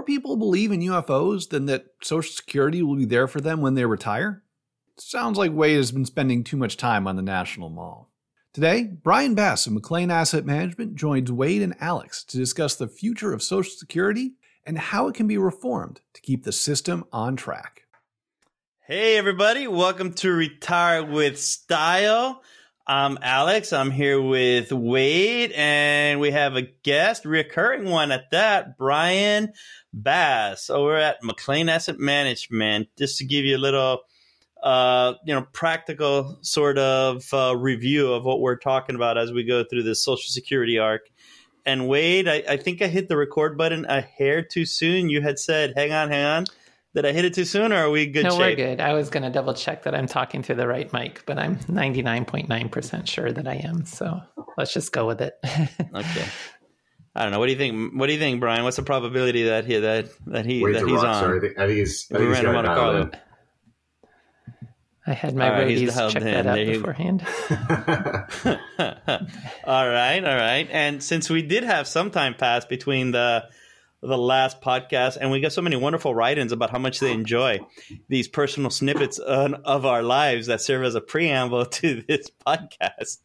More people believe in UFOs than that Social Security will be there for them when they retire? Sounds like Wade has been spending too much time on the National Mall. Today, Brian Bass of McLean Asset Management joins Wade and Alex to discuss the future of Social Security and how it can be reformed to keep the system on track. Hey, everybody, welcome to Retire with Style. I'm Alex. I'm here with Wade, and we have a guest, recurring one at that, Brian Bass. So we're at McLean Asset Management. Just to give you a little, uh, you know, practical sort of uh, review of what we're talking about as we go through this Social Security arc. And Wade, I, I think I hit the record button a hair too soon. You had said, "Hang on, hang on." Did I hit it too soon, or are we good? No, shape? we're good. I was going to double check that I'm talking to the right mic, but I'm 99.9% sure that I am. So let's just go with it. okay. I don't know. What do you think? What do you think, Brian? What's the probability that he that that he Wade's that he's rock on? star. I think, I think he's. I We think he's ran got him on a call. I had my All right, roadies check in. that out There beforehand. all right, all right. And since we did have some time pass between the the last podcast, and we got so many wonderful write-ins about how much they enjoy these personal snippets on, of our lives that serve as a preamble to this podcast.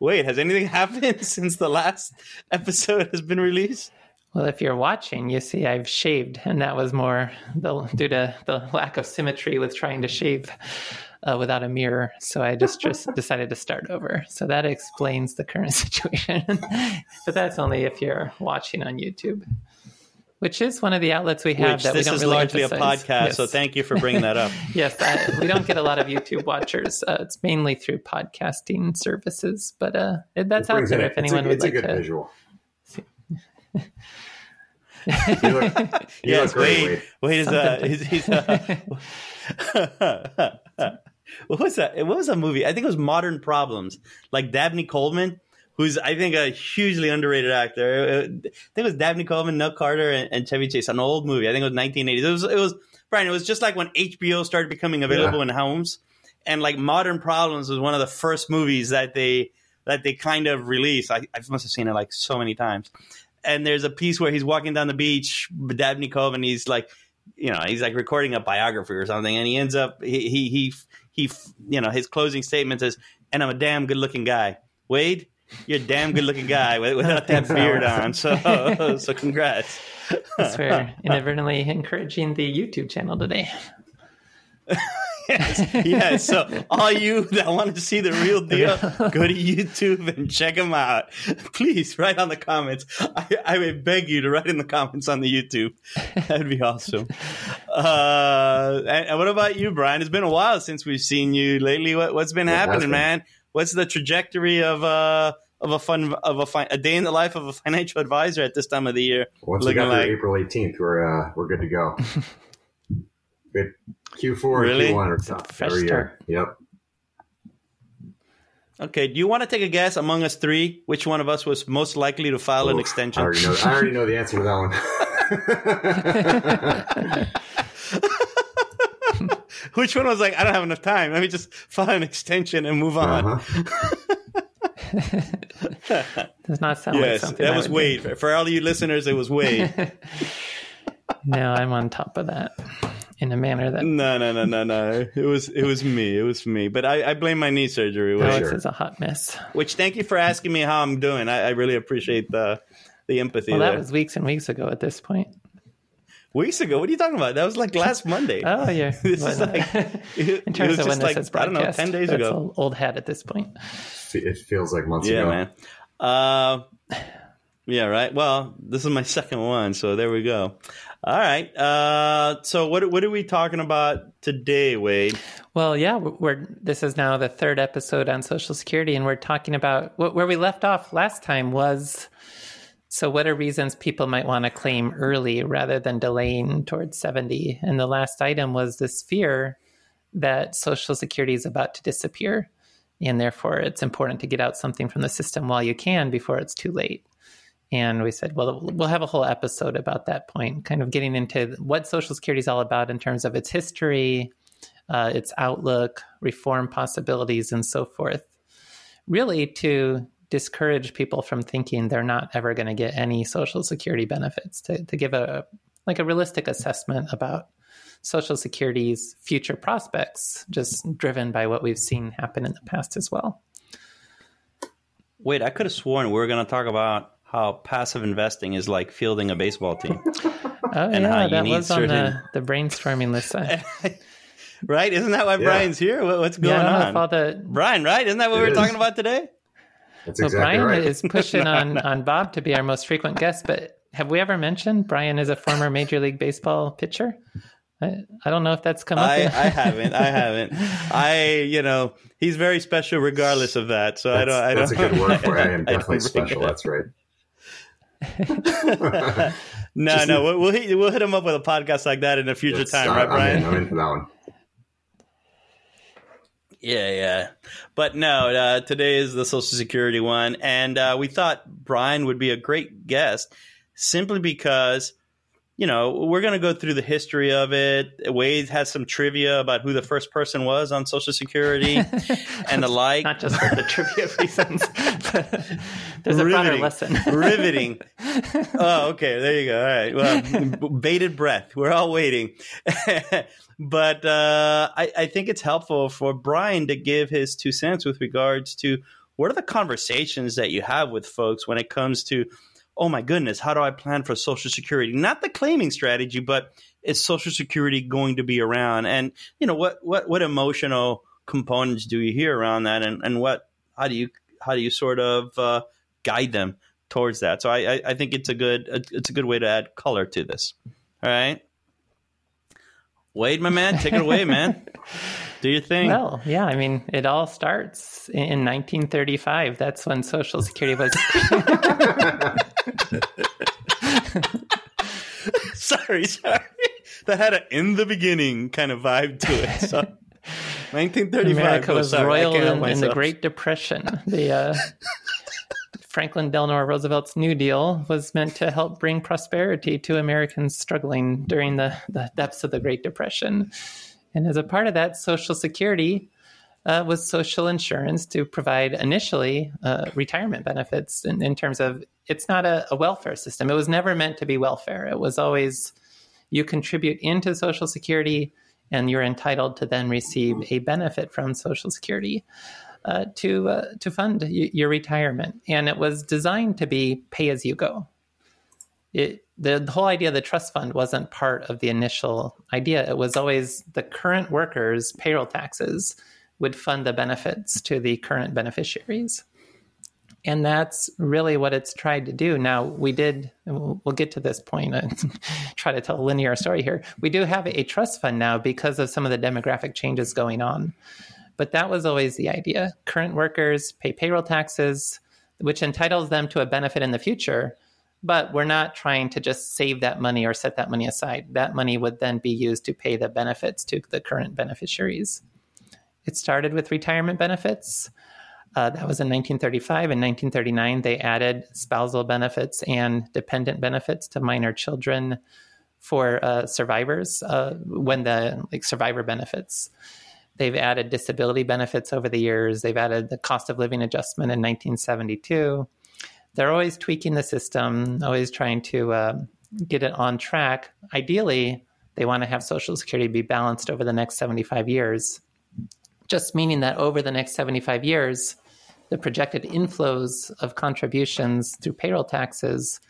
Wait, has anything happened since the last episode has been released? Well, if you're watching, you see I've shaved, and that was more the, due to the lack of symmetry with trying to shave uh, without a mirror. So I just, just decided to start over. So that explains the current situation. but that's only if you're watching on YouTube, which is one of the outlets we have Which that we don't is really largely a podcast, Yes. so thank you for bringing that up. yes, I, we don't get a lot of YouTube watchers. Uh, it's mainly through podcasting services, but uh, it- that's It out there in- if it's anyone a, would it's like a good to. visual. You look, you yes, look great, Wade. Wade. Wade is uh, he's, he's uh, what was that? What was that movie? I think it was Modern Problems. Like Dabney Coleman, who's I think a hugely underrated actor. Uh, I think it was Dabney Coleman, Nell Carter, and, and Chevy Chase. An old movie. I think it was 1980s. It was it was Brian. It was just like when HBO started becoming available in homes, and like Modern Problems was one of the first movies that they that they kind of released. I, I must have seen it like so many times. And there's a piece where he's walking down the beach, Dabney Coleman. He's like, you know, he's like recording a biography or something, and he ends up he he he, he you know his closing statement is, "And I'm a damn good looking guy." Wade, you're a damn good looking guy with- without that beard Alex. on. So so congrats. Yes, we're inadvertently encouraging the YouTube channel today. yes, yes. So all you that want to see the real deal, go to YouTube and check them out. Please write on the comments. I, I would beg you to write in the comments on the YouTube. That'd be awesome. Uh, and, and what about you, Brian? It's been a while since we've seen you lately. What, what's been It has happening, been. Man? What's the trajectory of uh of a fun of a fi- a day in the life of a financial advisor at this time of the year? Once we Looking got like- to April 18th, we're uh, we're good to go. good. Q4 Really? and Q1 are tough every year. Yep. Okay, do you want to take a guess among us three which one of us was most likely to file an extension? I already know. I already know the answer to that one. Which one was like, I don't have enough time. Let me just file an extension and move on. Uh-huh. Does not sound like something that I was would Wade. For all you listeners, it was Wade. do. No, I'm on top of that in a manner that no, no, no, no, no. It was it was me. It was me. But I, I blame my knee surgery. Wade. Alex sure. is a hot mess. Which thank you for asking me how I'm doing. I, I really appreciate the the empathy Well, there. that was weeks and weeks ago at this point. Weeks ago. What are you talking about? That was like last Monday. Oh, yeah. This is like- It- in it was of when just this like, is I don't know, 10 days that's ago. old- old hat at this point. it feels like months Yeah, ago. man. Uh, Yeah, right. Well, this is my second one, so there we go. All right. Uh, so what what are we talking about today, Wade? Well, yeah, we're this is now the third episode on Social Security, and we're talking about where we left off last time was. So, what are reasons people might want to claim early rather than delaying towards 70? And the last item was this fear that Social Security is about to disappear. And therefore, it's important to get out something from the system while you can before it's too late. And we said, well, we'll have a whole episode about that point, kind of getting into what Social Security is all about in terms of its history, uh, its outlook, reform possibilities, and so forth. Really, to discourage people from thinking they're not ever going to get any Social Security benefits, to, to give a like a realistic assessment about Social Security's future prospects, just driven by what we've seen happen in the past as well. Wait, I could have sworn we were going to talk about how passive investing is like fielding a baseball team. Oh and yeah, that was certain... on the, the brainstorming list. right? Isn't that why yeah. Brian's here? What's going yeah, on? The... Brian, right? Isn't that what we are talking about today? That's exactly Brian right. is pushing on, on Bob to be our most frequent guest, but have we ever mentioned Brian is a former Major League Baseball pitcher? I, I don't know if that's come up. I, I haven't. I haven't. I, you know, he's very special regardless of that. So that's, I don't. I that's don't, a good word for it. I am definitely special. That's right. no, Just no, we'll, we'll hit, we'll hit him up with a podcast like that in a future time, right, Brian? I'm in, I'm in for that one. Yeah, yeah. But no, uh, today is the Social Security one. And uh, we thought Brian would be a great guest simply because you know, we're going to go through the history of it. Wade has some trivia about who the first person was on Social Security and the like. Not just for the trivia reasons. But there's a broader lesson. riveting. Oh, okay. There you go. All right. Well, bated breath. We're all waiting. But uh, I, I think it's helpful for Brian to give his two cents with regards to what are the conversations that you have with folks when it comes to – oh my goodness, how do I plan for Social Security? Not the claiming strategy, but is Social Security going to be around? And you know what what what emotional components do you hear around that, and and what how do you how do you sort of uh, guide them towards that? So I, I, I think it's a good it's a good way to add color to this. All right. Wade, my man, take it away, man. Do your thing. Well, yeah, I mean, it all starts in 1935. That's when Social Security was. sorry, sorry. That had an in the beginning kind of vibe to it. So, 1935. America was sorry, roiled in, in, the Great Depression. The uh, Franklin Delano Roosevelt's New Deal was meant to help bring prosperity to Americans struggling during the, the depths of the Great Depression. And as a part of that, Social Security uh, was social insurance to provide initially uh, retirement benefits in, in, terms of it's not a, a, welfare system. It was never meant to be welfare. It was always you contribute into Social Security and you're entitled to then receive a benefit from Social Security uh, to uh, to fund y- your retirement. And it was designed to be pay as you go. It, the, the whole idea of the trust fund wasn't part of the initial idea. It was always the current workers' payroll taxes would fund the benefits to the current beneficiaries. And that's really what it's tried to do. Now, we did, we'll, we'll get to this point and try to tell a linear story here. We do have a trust fund now because of some of the demographic changes going on. But that was always the idea. Current workers pay payroll taxes, which entitles them to a benefit in the future. But we're not trying to just save that money or set that money aside. That money would then be used to pay the benefits to the current beneficiaries. It started with retirement benefits. Uh, that was in 1935. In 1939, they added spousal benefits and dependent benefits to minor children for uh, survivors uh, when the like survivor benefits. They've added disability benefits over the years. They've added the cost of living adjustment in 1972. They're always tweaking the system, always trying to uh, get it on track. Ideally, they want to have Social Security be balanced over the next 75 years just meaning that over the next 75 years, the projected inflows of contributions through payroll taxes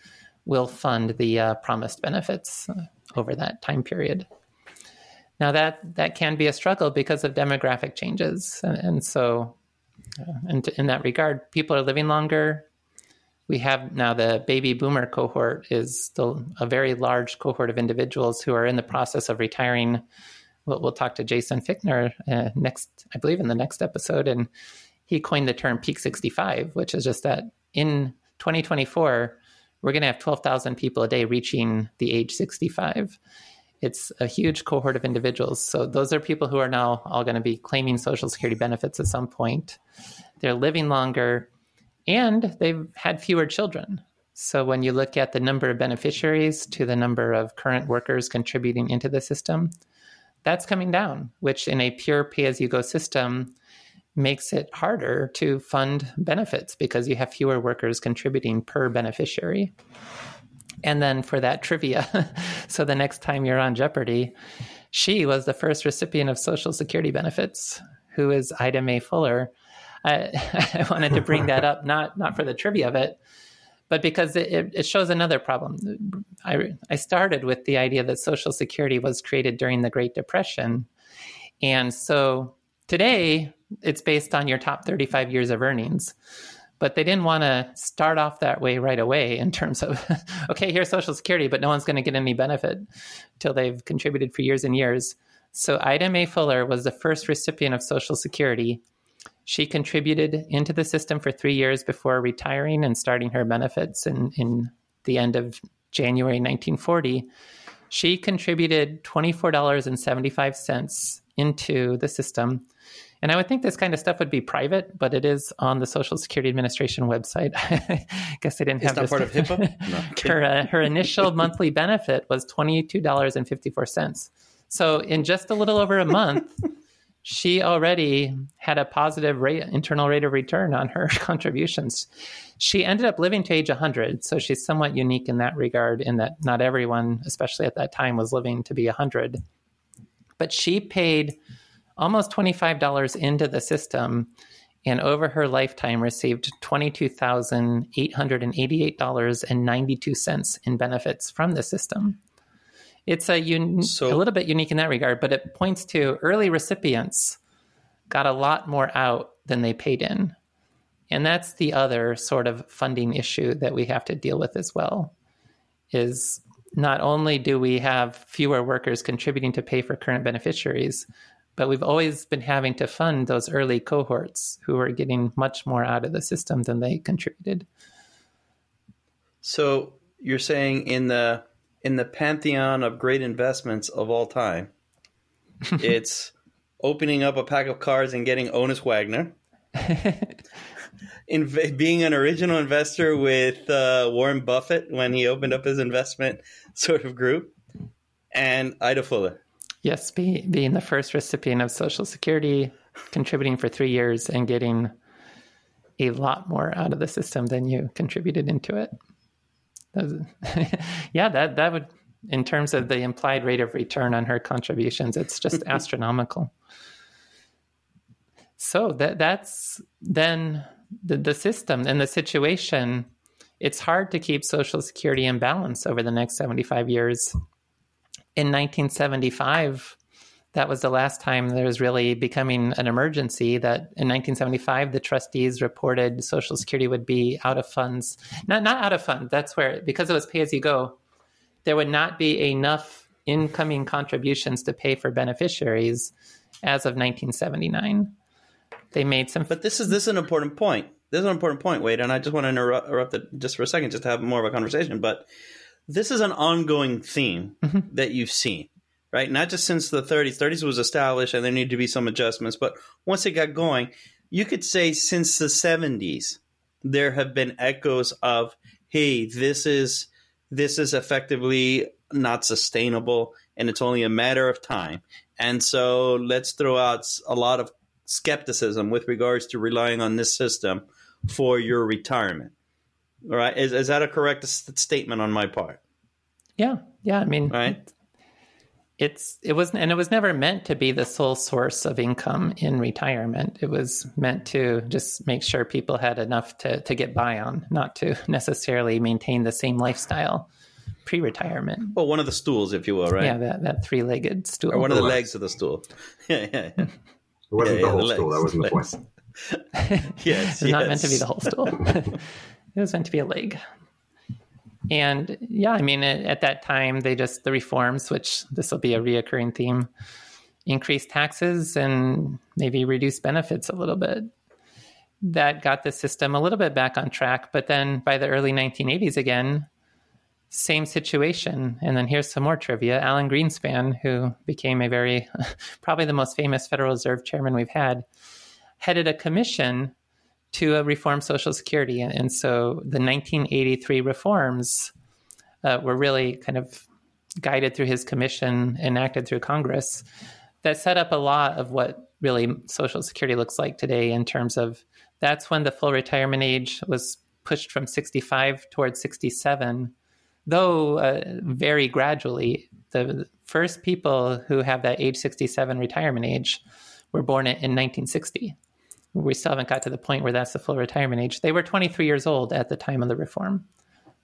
will fund the uh, promised benefits over that time period. Now that that can be a struggle because of demographic changes, and, and so, uh, in, in that regard, people are living longer. we have now the baby boomer cohort is still a very large cohort of individuals who are in the process of retiring. We'll, we'll talk to Jason Fichtner uh, next, I believe, in the next episode, and he coined the term peak 65, which is just that in 2024, we're going to have 12,000 people a day reaching the age 65. It's a huge cohort of individuals. So those are people who are now all going to be claiming Social Security benefits at some point. They're living longer and they've had fewer children. So when you look at the number of beneficiaries to the number of current workers contributing into the system, that's coming down, which in a pure pay as you go system makes it harder to fund benefits because you have fewer workers contributing per beneficiary. And then for that trivia, so the next time you're on Jeopardy, she was the first recipient of Social Security benefits, who is Ida Mae Fuller I, I wanted to bring that up, not not for the trivia of it, but because it, it shows another problem. I, I started with the idea that Social Security was created during the Great Depression. And so today it's based on your top 35 years of earnings. But they didn't want to start off that way right away in terms of, okay, here's Social Security, but no one's going to get any benefit until they've contributed for years and years. So Ida Mae Fuller was the first recipient of Social Security she contributed into the system for three years before retiring and starting her benefits in, in the end of January 1940. She contributed $24.75 into the system. And I would think this kind of stuff would be private, but it is on the Social Security Administration website. I guess they didn't it's have this. part of HIPAA. No. her uh, her initial monthly benefit was twenty two dollars and fifty four cents. So in just a little over a month, she already had a positive rate, internal rate of return on her contributions. She ended up living to age 100, so she's somewhat unique in that regard, in that not everyone, especially at that time, was living to be 100. But she paid almost $25 into the system and over her lifetime received $22,888.92 in benefits from the system. It's a, un- so, a little bit unique in that regard, but it points to early recipients got a lot more out than they paid in. And that's the other sort of funding issue that we have to deal with as well. Is not only do we have fewer workers contributing to pay for current beneficiaries, but we've always been having to fund those early cohorts who are getting much more out of the system than they contributed. So you're saying in the in the pantheon of great investments of all time. it's opening up a pack of cards and getting Honus Wagner. in being an original investor with uh, Warren Buffett when he opened up his investment sort of group, and Ida Fuller. Yes, be, being the first recipient of Social Security, contributing for three years, and getting a lot more out of the system than you contributed into it. yeah, that that would, in terms of the implied rate of return on her contributions, it's just astronomical. So that that's then the, the system and the situation. It's hard to keep Social Security in balance over the next 75 years. In 1975, that was the last time there was really becoming an emergency that in 1975 the trustees reported social security would be out of funds. Not not out of funds that's where because it was pay as you go there would not be enough incoming contributions to pay for beneficiaries as of 1979 they made some but this is this is an important point. This is an important point wade and i just want to interrupt, interrupt it just for a second just to have more of a conversation but this is an ongoing theme mm-hmm. that you've seen right? Not just since the 30s. 30s was established and there needed to be some adjustments, but once it got going, you could say since the 70s there have been echoes of hey, this is this is effectively not sustainable and it's only a matter of time. And so let's throw out a lot of skepticism with regards to relying on this system for your retirement. All right, is, is that a correct statement on my part? Yeah, yeah. I mean, right it's it was and it was never meant to be the sole source of income in retirement. It was meant to just make sure people had enough to to get by on, not to necessarily maintain the same lifestyle pre-retirement. Well, one of the stools, if you will, right? Yeah, that, that three-legged stool. Or one of the legs of the stool. Yeah, yeah, yeah. It wasn't yeah, the whole stool. That wasn't the point. yes, it's yes. not meant to be the whole stool. It was meant to be a leg. And yeah, I mean, at that time, they just, the reforms, which this will be a reoccurring theme, increased taxes and maybe reduce benefits a little bit. That got the system a little bit back on track. But then by the early 1980s, again, same situation. And then here's some more trivia. Alan Greenspan, who became a very, probably the most famous Federal Reserve chairman we've had, headed a commission to a reform Social Security. And, and so the 1983 reforms uh, were really kind of guided through his commission, enacted through Congress, that set up a lot of what really Social Security looks like today in terms of that's when the full retirement age was pushed from 65 towards 67, though uh, very gradually. The first people who have that age 67 retirement age were born in 1960 we still haven't got to the point where that's the full retirement age. They were 23 years old at the time of the reform.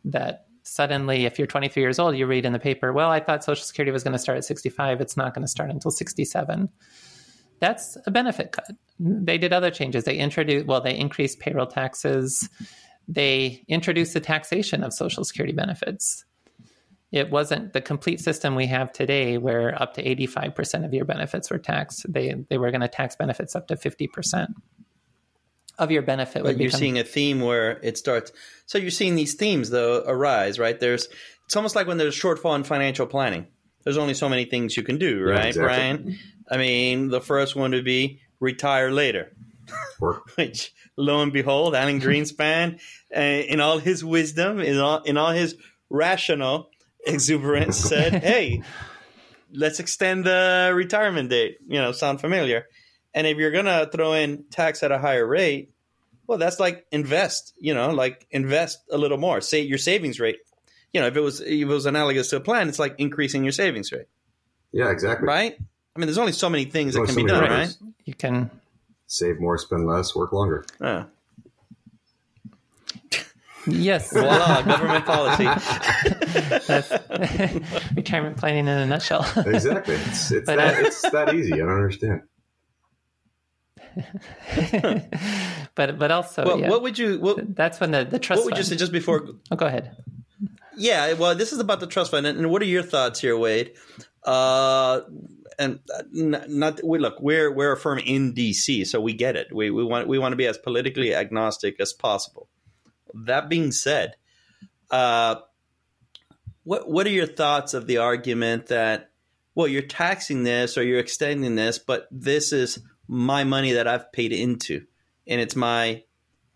That suddenly, if you're 23 years old, you read in the paper, well, I thought Social Security was going to start at 65. It's not going to start until 67. That's a benefit cut. They did other changes. They introduced, well, they increased payroll taxes. They introduced the taxation of Social Security benefits. It wasn't the complete system we have today where up to 85% of your benefits were taxed. They, they were going to tax benefits up to 50% of your benefit. But you're become... seeing a theme where it starts. So you're seeing these themes though arise, right? There's it's almost like when there's shortfall in financial planning. There's only so many things you can do, right, yeah, exactly. Brian? I mean, the first one would be retire later, which lo and behold, Alan Greenspan, uh, in all his wisdom, in all in all his rational exuberance, said, "Hey." Let's extend the retirement date. You know, sound familiar? And if you're gonna throw in tax at a higher rate, well, that's like invest. You know, like invest a little more. Say your savings rate. You know, if it was if it was analogous to a plan, it's like increasing your savings rate. Yeah, exactly. Right. I mean, there's only so many things there's that can so be done, right? You can save more, spend less, work longer. Yeah. Yes. Voila, government policy. That's retirement planning in a nutshell. exactly. It's, it's, but, that, uh, it's that easy. I don't understand. but but also, well, yeah, what would you? What, that's when the the trust. What would fund, you say just before? Oh, go ahead. Yeah, well, this is about the trust fund, and what are your thoughts here, Wade? Uh, and uh, not we look, we're we're a firm in DC, so we get it. We we want we want to be as politically agnostic as possible. That being said, uh, what what are your thoughts of the argument that well, you're taxing this or you're extending this, but this is my money that I've paid into. And it's my,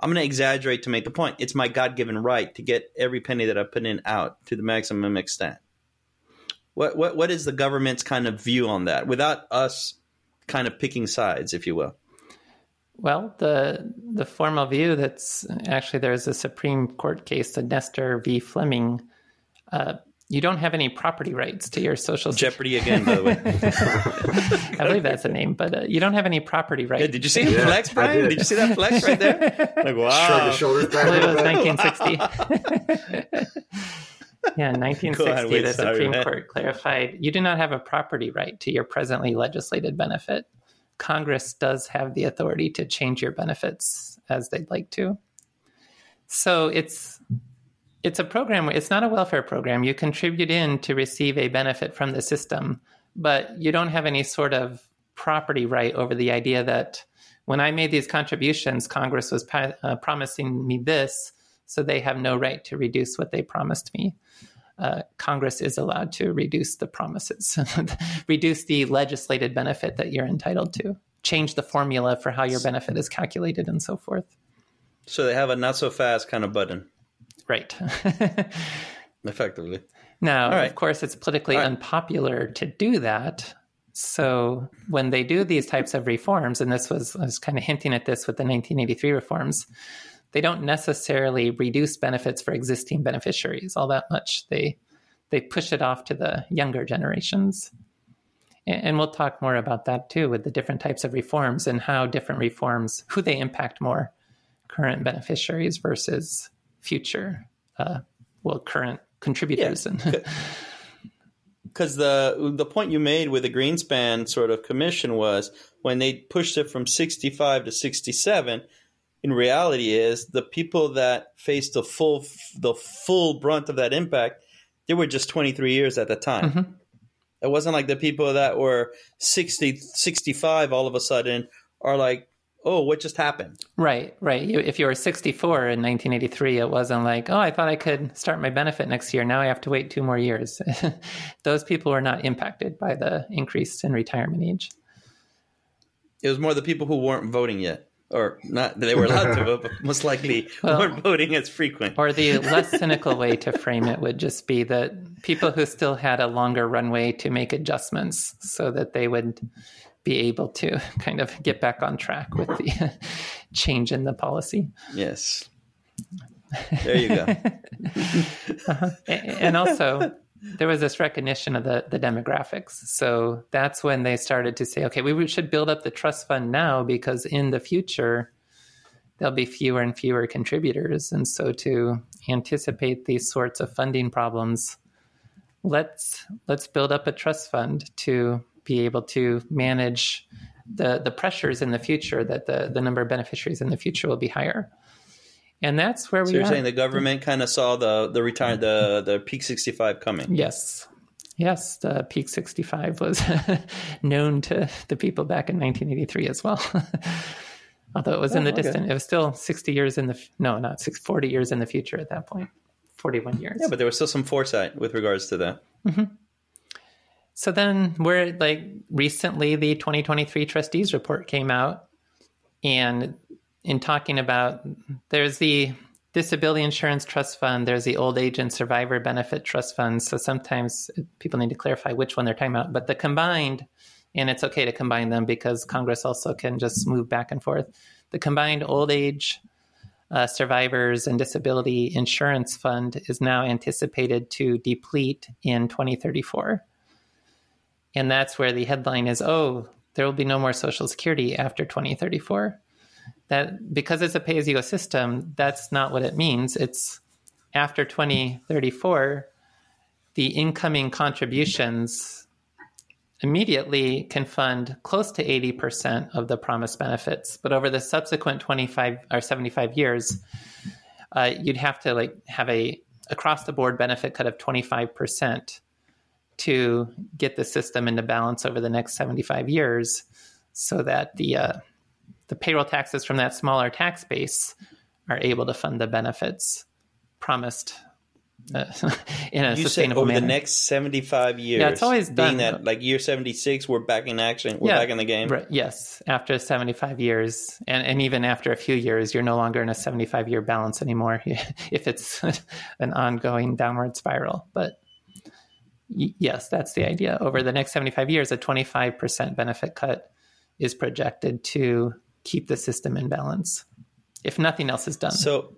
I'm going to exaggerate to make the point. It's my God given right to get every penny that I put in out to the maximum extent. What, what, what is the government's kind of view on that without us kind of picking sides, if you will? Well, the the formal view that's actually there's a Supreme Court case, the Nestor v. Flemming, uh, you don't have any property rights to your social Jeopardy again, by the way. I believe that's the name, but uh, you don't have any property rights. Yeah, did you see the yeah, flex, Brian? Did. did. you see that flex right there? Like, wow. Shrug the shoulders back. I believe it was 1960. yeah, in 1960, ahead, the sorry, Supreme man. Court clarified you do not have a property right to your presently legislated benefit. Congress does have the authority to change your benefits as they'd like to. So it's it's a program it's not a welfare program. You contribute in to receive a benefit from the system but you don't have any sort of property right over the idea that when i made these contributions congress was uh, promising me this so they have no right to reduce what they promised me. Uh, congress is allowed to reduce the promises reduce the legislated benefit that you're entitled to change the formula for how your benefit is calculated and so forth. So they have a not so fast kind of button Right. Effectively. Now, right. of course, it's politically right. unpopular to do that. So when they do these types of reforms, and this was I was kind of hinting at this with the 1983 reforms, they don't necessarily reduce benefits for existing beneficiaries all that much. They they push it off to the younger generations. And, and we'll talk more about that too with the different types of reforms and how different reforms, who they impact more, current beneficiaries versus future, uh, well, current contributors. Yeah. Because the the point you made with the Greenspan sort of commission was when they pushed it from 65 to 67, in reality is the people that faced the full the full brunt of that impact they were just 23 years at the time Mhm. it wasn't like the people that were 60 65 all of a sudden are like oh what just happened Right, right. You, if you were 64 in 1983, it wasn't like, oh, I thought I could start my benefit next year. Now I have to wait two more years. Those people were not impacted by the increase in retirement age. it was more the people who weren't voting yet or not they were allowed to vote but most likely Well- weren't voting as frequent Or the less cynical way to frame it would just be that people who still had a longer runway to make adjustments so that they would be able to kind of get back on track with the change in the policy. yes. There you go. Uh-huh. A- and also there was this recognition of the, the demographics. So that's when they started to say okay we should build up the trust fund now because in the future there'll be fewer and fewer contributors. And so to anticipate these sorts of funding problems let's let's build up a trust fund to be able to manage the the pressures in the future that the the number of beneficiaries in the future will be higher and that's where we. So you're are. saying the government kind of saw the the retire the the peak 65 coming Yes. Yes, the Peak 65 was known to the people back in 1983 as well. Although it was in Oh, the okay. distant, it was still 60 years in the, no, not six, 40 years in the future at that point. 41 years. yeah but there was still some foresight with regards to that mm-hmm. So then we're like recently the 2023 trustees report came out and in talking about there's the disability insurance trust fund, there's the old age and survivor benefit trust fund. So sometimes people need to clarify which one they're talking about, but the combined and it's okay to combine them because Congress also can just move back and forth. The combined old age uh, survivors and disability insurance fund is now anticipated to deplete in 2034. And that's where the headline is oh, there will be no more Social Security after 2034. That because it's a pay as you go system, that's not what it means. It's after 2034, the incoming contributions immediately can fund close to 80% of the promised benefits. But over the subsequent 25 or 75 years, uh, you'd have to like have a across the board benefit cut of 25% to get the system into balance over the next 75 years so that the uh, the payroll taxes from that smaller tax base are able to fund the benefits promised uh, in a you said sustainable over manner. the next 75 years Yeah, it's always being done- that like year 76 we're back in action we're Yeah, back in the game Right, yes, after 75 years, and, and even after a few years, you're no longer in a 75 year balance anymore if it's an ongoing downward spiral. But yes, that's the idea. Over the next 75 years, a 25% benefit cut is projected to keep the system in balance if nothing else is done. So,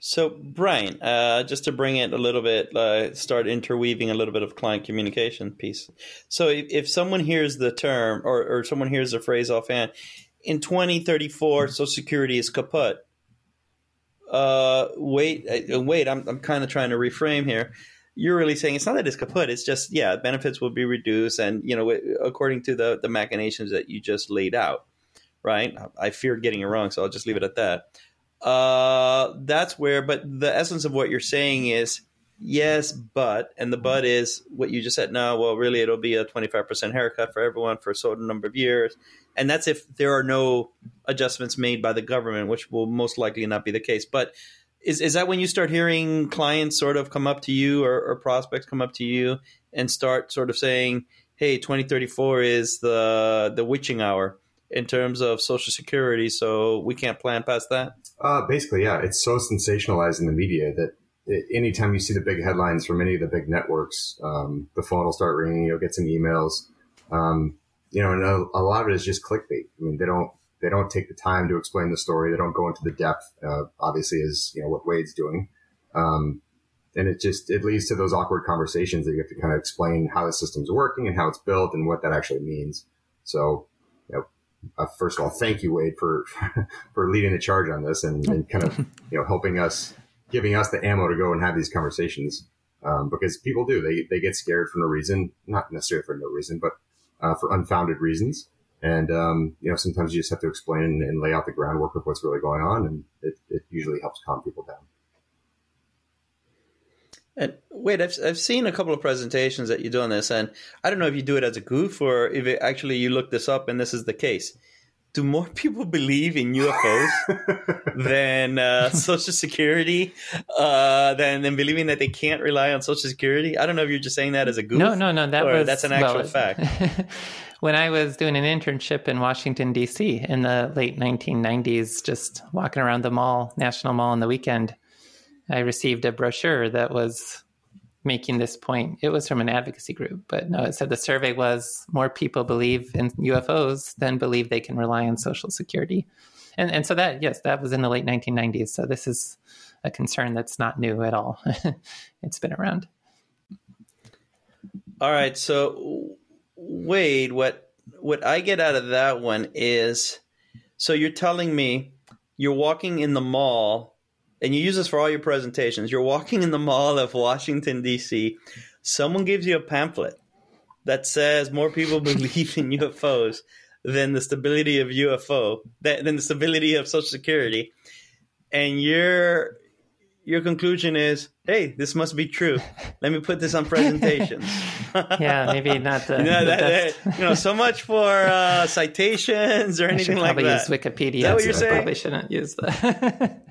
so Brian, uh, just to bring it a little bit, uh, start interweaving a little bit of client communication piece. So, if, if someone hears the term or, or someone hears the phrase offhand, in 2034, Social Security is kaput. Uh, wait, uh, wait, I'm, I'm kind of trying to reframe here. You're really saying it's not that it's kaput. It's just, yeah, benefits will be reduced. And, you know, according to the, the machinations that you just laid out, right? I fear getting it wrong, so I'll just leave it at that uh that's where but the essence of what you're saying is yes but and the but is what you just said no well really it'll be a 25% haircut for everyone for a certain number of years and that's if there are no adjustments made by the government which will most likely not be the case but is, is that when you start hearing clients sort of come up to you or, or prospects come up to you and start sort of saying hey 2034 is the the witching hour in terms of social security so we can't plan past that Uh, basically, yeah, it's so sensationalized in the media that anytime you see the big headlines from any of the big networks, um, the phone will start ringing. You'll get some emails, um, you know, and a, a, lot of it is just clickbait. I mean, they don't they don't take the time to explain the story. They don't go into the depth. Uh, obviously, is you know what Wade's doing, um, and it just it leads to those awkward conversations that you have to kind of explain how the system's working and how it's built and what that actually means. So, you know, uh, first of all, thank you, Wade, for for leading the charge on this and, and, kind of you know helping us, giving us the ammo to go and have these conversations um, because people do they they get scared for no reason, not necessarily for no reason, but uh, for unfounded reasons, And, um, you know, sometimes you just have to explain and, and, lay out the groundwork of what's really going on. And it, it usually helps calm people down. And wait, I've, I've seen a couple of presentations that you do on this, and I don't know if you do it as a goof or if it, actually you look this up and this is the case. Do more people believe in UFOs than uh, Social Security, uh, than than believing that they can't rely on Social Security? I don't know if you're just saying that as a goof. No, no, no. That was that's an actual well, fact. when I was doing an internship in Washington D.C. in the late 1990s, just walking around the mall, National Mall, on the weekend I received a brochure that was making this point. It was from an advocacy group, but no, it said the survey was more people believe in UFOs than believe they can rely on Social Security. And, and so that, yes, that was in the late 1990s. So this is a concern that's not new at all. it's been around. All right. So, Wade, what what I get out of that one is so you're telling me you're walking in the mall and you use this for all your presentations. You're walking in the mall of Washington, D.C., someone gives you a pamphlet that says more people believe in UFOs than the stability of UFO, than the stability of Social Security. And your your conclusion is, hey, this must be true. Let me put this on presentations. yeah, maybe not the, you, know, the that, that, you know, so much for uh, citations or anything like that. Probably Use Wikipedia. Is that what you're so saying? I probably shouldn't use that.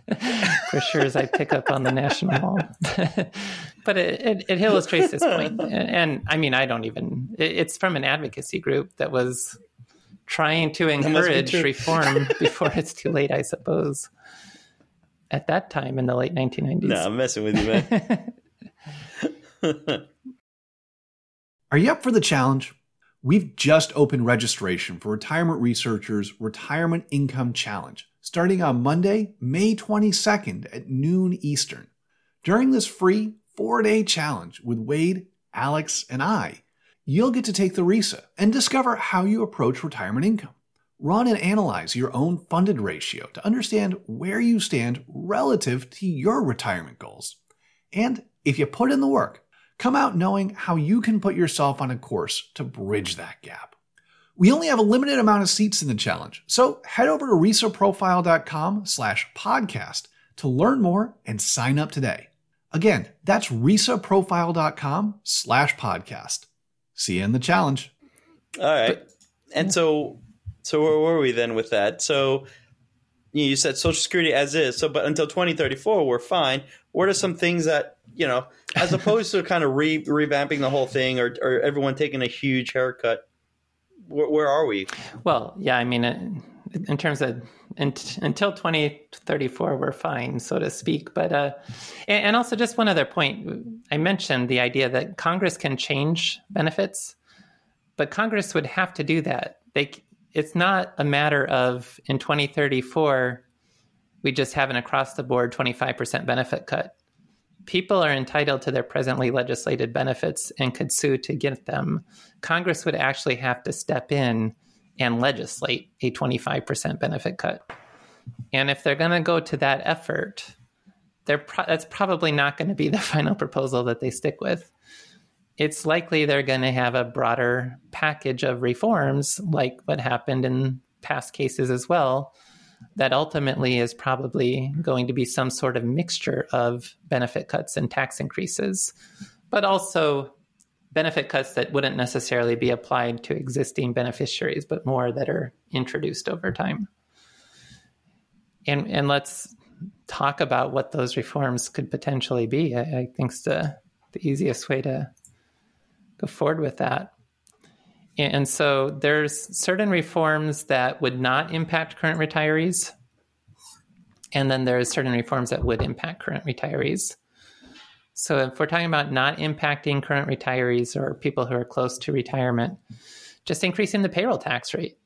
for sure, as I pick up on the national mall. but it, it, it, illustrates this point. And, and, I mean, I don't even. It, it's from an advocacy group that was trying to encourage reform before it's too late, I suppose at that time in the late 1990s. No, I'm messing with you, man. Are you up for the challenge? We've just opened registration for Retirement Researchers Retirement Income Challenge starting on Monday, May 22nd at noon Eastern. During this free four day challenge with Wade, Alex, and I, you'll get to take the RISA and discover how you approach retirement income. Run and analyze your own funded ratio to understand where you stand relative to your retirement goals. And if you put in the work, come out knowing how you can put yourself on a course to bridge that gap. We only have a limited amount of seats in the challenge, so head over to risaprofile.com slash podcast to learn more and sign up today. Again, that's risaprofile.com slash podcast. See you in the challenge. All right. But, and so so where were we then with that? So you said Social Security as is. So, but until 2034, we're fine. What are some things that you know, as opposed to kind of re- revamping the whole thing, or, or everyone taking a huge haircut? Where, where are we? Well, yeah, I mean, in terms of in, until 2034, we're fine, so to speak. But uh, and, and also just one other point, I mentioned the idea that Congress can change benefits, but Congress would have to do that. They it's not a matter of in 2034 we just have an across the board 25% benefit cut. People are entitled to their presently legislated benefits and could sue to get them. Congress would actually have to step in and legislate a 25% benefit cut. And if they're going to go to that effort, pro- that's probably not going to be the final proposal that they stick with it's likely they're going to have a broader package of reforms, like what happened in past cases as well, that ultimately is probably going to be some sort of mixture of benefit cuts and tax increases, but also benefit cuts that wouldn't necessarily be applied to existing beneficiaries, but more that are introduced over time. And, and let's talk about what those reforms could potentially be. I, I think the, the easiest way to go forward with that. And so there's certain reforms that would not impact current retirees. And then there's certain reforms that would impact current retirees. So if we're talking about not impacting current retirees or people who are close to retirement, just increasing the payroll tax rate.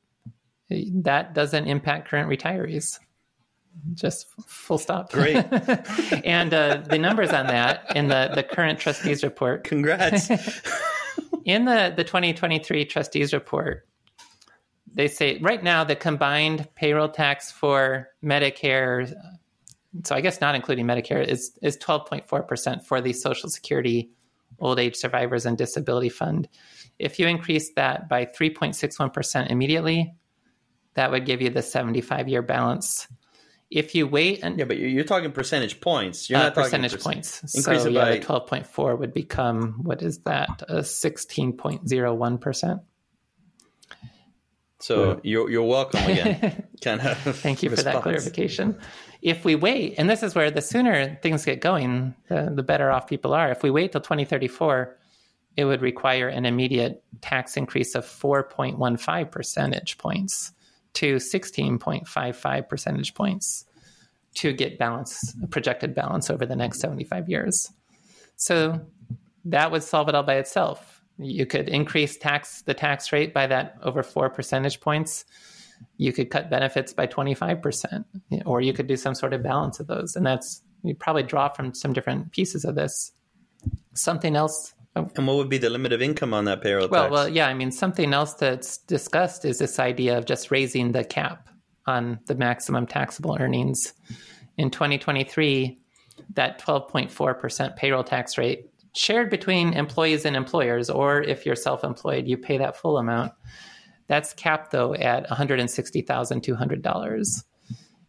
That doesn't impact current retirees. Just full stop. Great. and uh, the numbers on that in the, the current trustees report. Congrats in the, the 2023 trustees report, they say right now the combined payroll tax for Medicare, so I guess not including Medicare, is, is 12.4% for the Social Security Old Age Survivors and Disability Fund. If you increase that by 3.61% immediately, that would give you the 75 year balance. If you wait and Yeah, but you're, you're talking percentage points. You're uh, not talking percentage perc- points. Increase so it yeah, by- 12.4 would become what is that? A 16.01 percent. So you're you're welcome again. kind of. Thank you for that clarification. If we wait, and this is where the sooner things get going, the, the better off people are. If we wait till 2034, it would require an immediate tax increase of 4.15 percentage points to 16.55 percentage points to get balance, projected balance over the next 75 years. So that would solve it all by itself. You could increase tax the tax rate by that over four percentage points you could cut benefits by 25% or you could do some sort of balance of those and that's you probably draw from some different pieces of this something else And what would be the limit of income on that payroll well tax? well yeah i mean something else that's discussed is this idea of just raising the cap on the maximum taxable earnings in 2023 that 12.4% payroll tax rate shared between employees and employers or if you're self-employed you pay that full amount that's capped though at $160,200,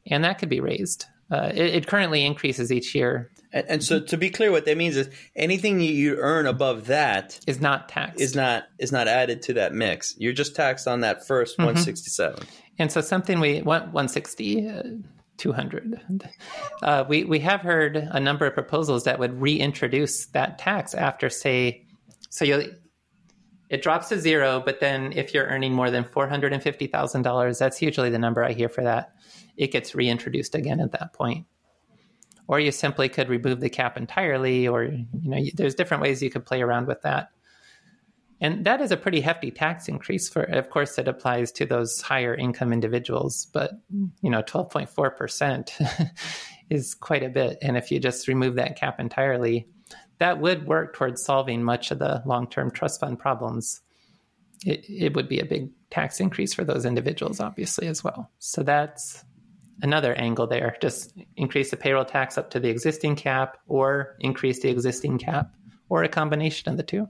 and that could be raised. Uh, it, it currently increases each year. And, and so to be clear, what that means is anything you, you earn above that Is not taxed. is not is not added to that mix. You're just taxed on that 1st Mm-hmm. 167. And so something we want 160, uh, 200. Uh, we, we have heard a number of proposals that would reintroduce that tax after, say, so you it drops to zero, but then if you're earning more than $450,000, that's usually the number I hear for that, it gets reintroduced again at that point. Or you simply could remove the cap entirely, or, you know, there's different ways you could play around with that. And that is a pretty hefty tax increase for of course it applies to those higher income individuals, but you know, 12.4% is quite a bit. And if you just remove that cap entirely, that would work towards solving much of the long-term trust fund problems. It, it would be a big tax increase for those individuals, obviously, as well. So that's another angle there. Just increase the payroll tax up to the existing cap, or increase the existing cap, or a combination of the two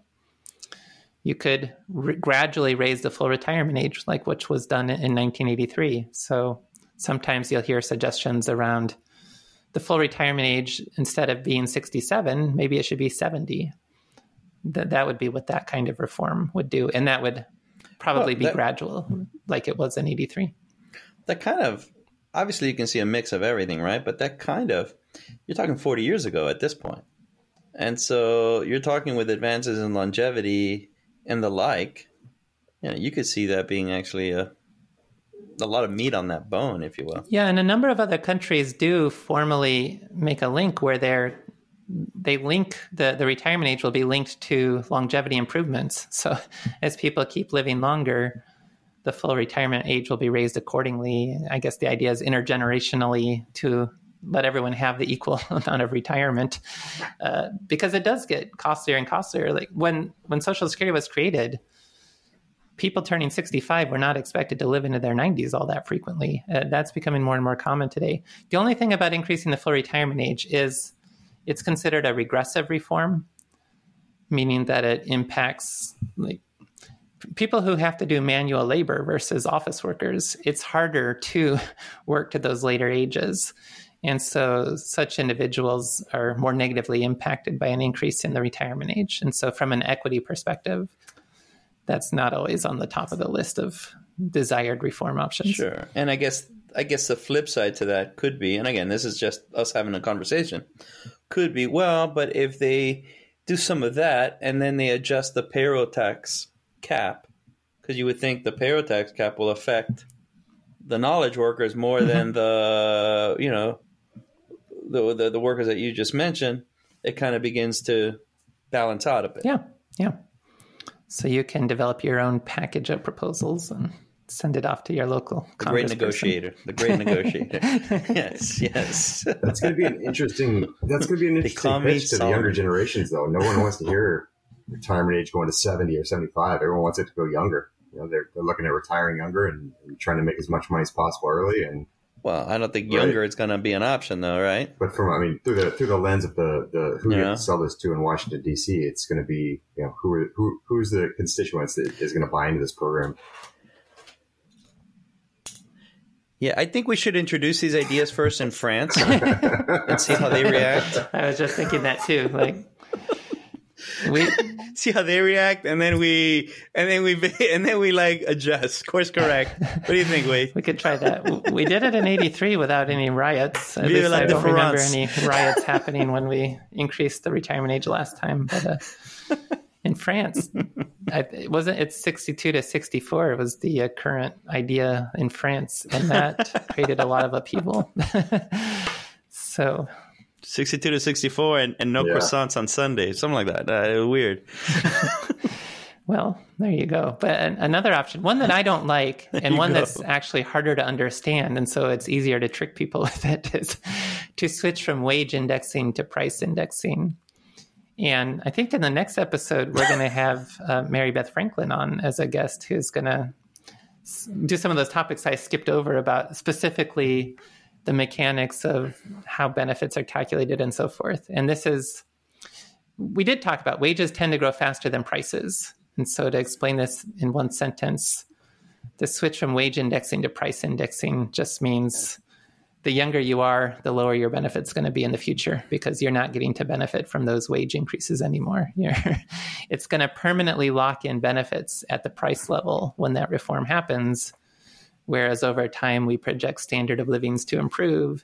you could r- gradually raise the full retirement age, like which was done in 1983. So sometimes you'll hear suggestions around the full retirement age instead of being 67, maybe it should be 70. That that would be what that kind of reform would do, and that would probably Well, be that- gradual, like it was in 83. That kind of obviously you can see a mix of everything, right? But that kind of you're talking 40 years ago at this point. And so you're talking with advances in longevity and the like, you know, you could see that being actually a a lot of meat on that bone, if you will. Yeah, and a number of other countries do formally make a link where they're they link the, the retirement age will be linked to longevity improvements. So as people keep living longer, the full retirement age will be raised accordingly. I guess the idea is intergenerationally to let everyone have the equal amount of retirement uh, because it does get costlier and costlier. Like when when Social Security was created, people turning 65 were not expected to live into their 90s all that frequently. Uh, that's becoming more and more common today. The only thing about increasing the full retirement age is it's considered a regressive reform, meaning that it impacts like people who have to do manual labor versus office workers. It's harder to work to those later ages. And so such individuals are more negatively impacted by an increase in the retirement age. And so from an equity perspective, that's not always on the top of the list of desired reform options. Sure. And I guess I guess the flip side to that could be, and again, this is just us having a conversation, could be, well, but if they do some of that and then they adjust the payroll tax cap, because you would think the payroll tax cap will affect the knowledge workers more than mm-hmm. the you know the, the the workers that you just mentioned, it kind of begins to balance out a bit. Yeah, yeah. So you can develop your own package of proposals and send it off to your local The great negotiator. The great negotiator. yes, yes. That's going to be an interesting. That's going to be an interesting call pitch to the younger generations, though. No one wants to hear retirement age going to seventy or seventy-five. Everyone wants it to go younger. You know, they're, they're looking at retiring younger and, and trying to make as much money as possible early. And Well, I don't think Right. younger it's going to be an option, though, right? but from I mean through the through the lens of the the who you Yeah. have to sell this to in Washington D.C., it's going to be you know who are, who who's the constituents that is going to buy into this program. Yeah, I think we should introduce these ideas first in France and see how they react. I was just thinking that too. Like we see how they react, and then we and then we and then we like adjust, course correct. What do you think, Wade? We could try that. We did it in '83 without any riots. At Vive least I don't remember any riots happening when we increased the retirement age last time. But uh, in France, I, it wasn't. It's 62 to 64. It was the uh, current idea in France, and that created a lot of upheaval. so 62 to 64 and, and no Yeah. croissants on Sunday, something like that. Uh, weird. Well, there you go. But an- another option, one that I don't like, and one go. that's actually harder to understand, and so it's easier to trick people with it, is to switch from wage indexing to price indexing. And I think in the next episode, we're going to have uh, Mary Beth Franklin on as a guest who's going to do some of those topics I skipped over about specifically the mechanics of how benefits are calculated and so forth. And this is, we did talk about wages tend to grow faster than prices. And so to explain this in one sentence, the switch from wage indexing to price indexing just means the younger you are, the lower your benefit's going to be in the future because you're not getting to benefit from those wage increases anymore. You're, it's going to permanently lock in benefits at the price level when that reform happens. Whereas over time, we project standard of livings to improve.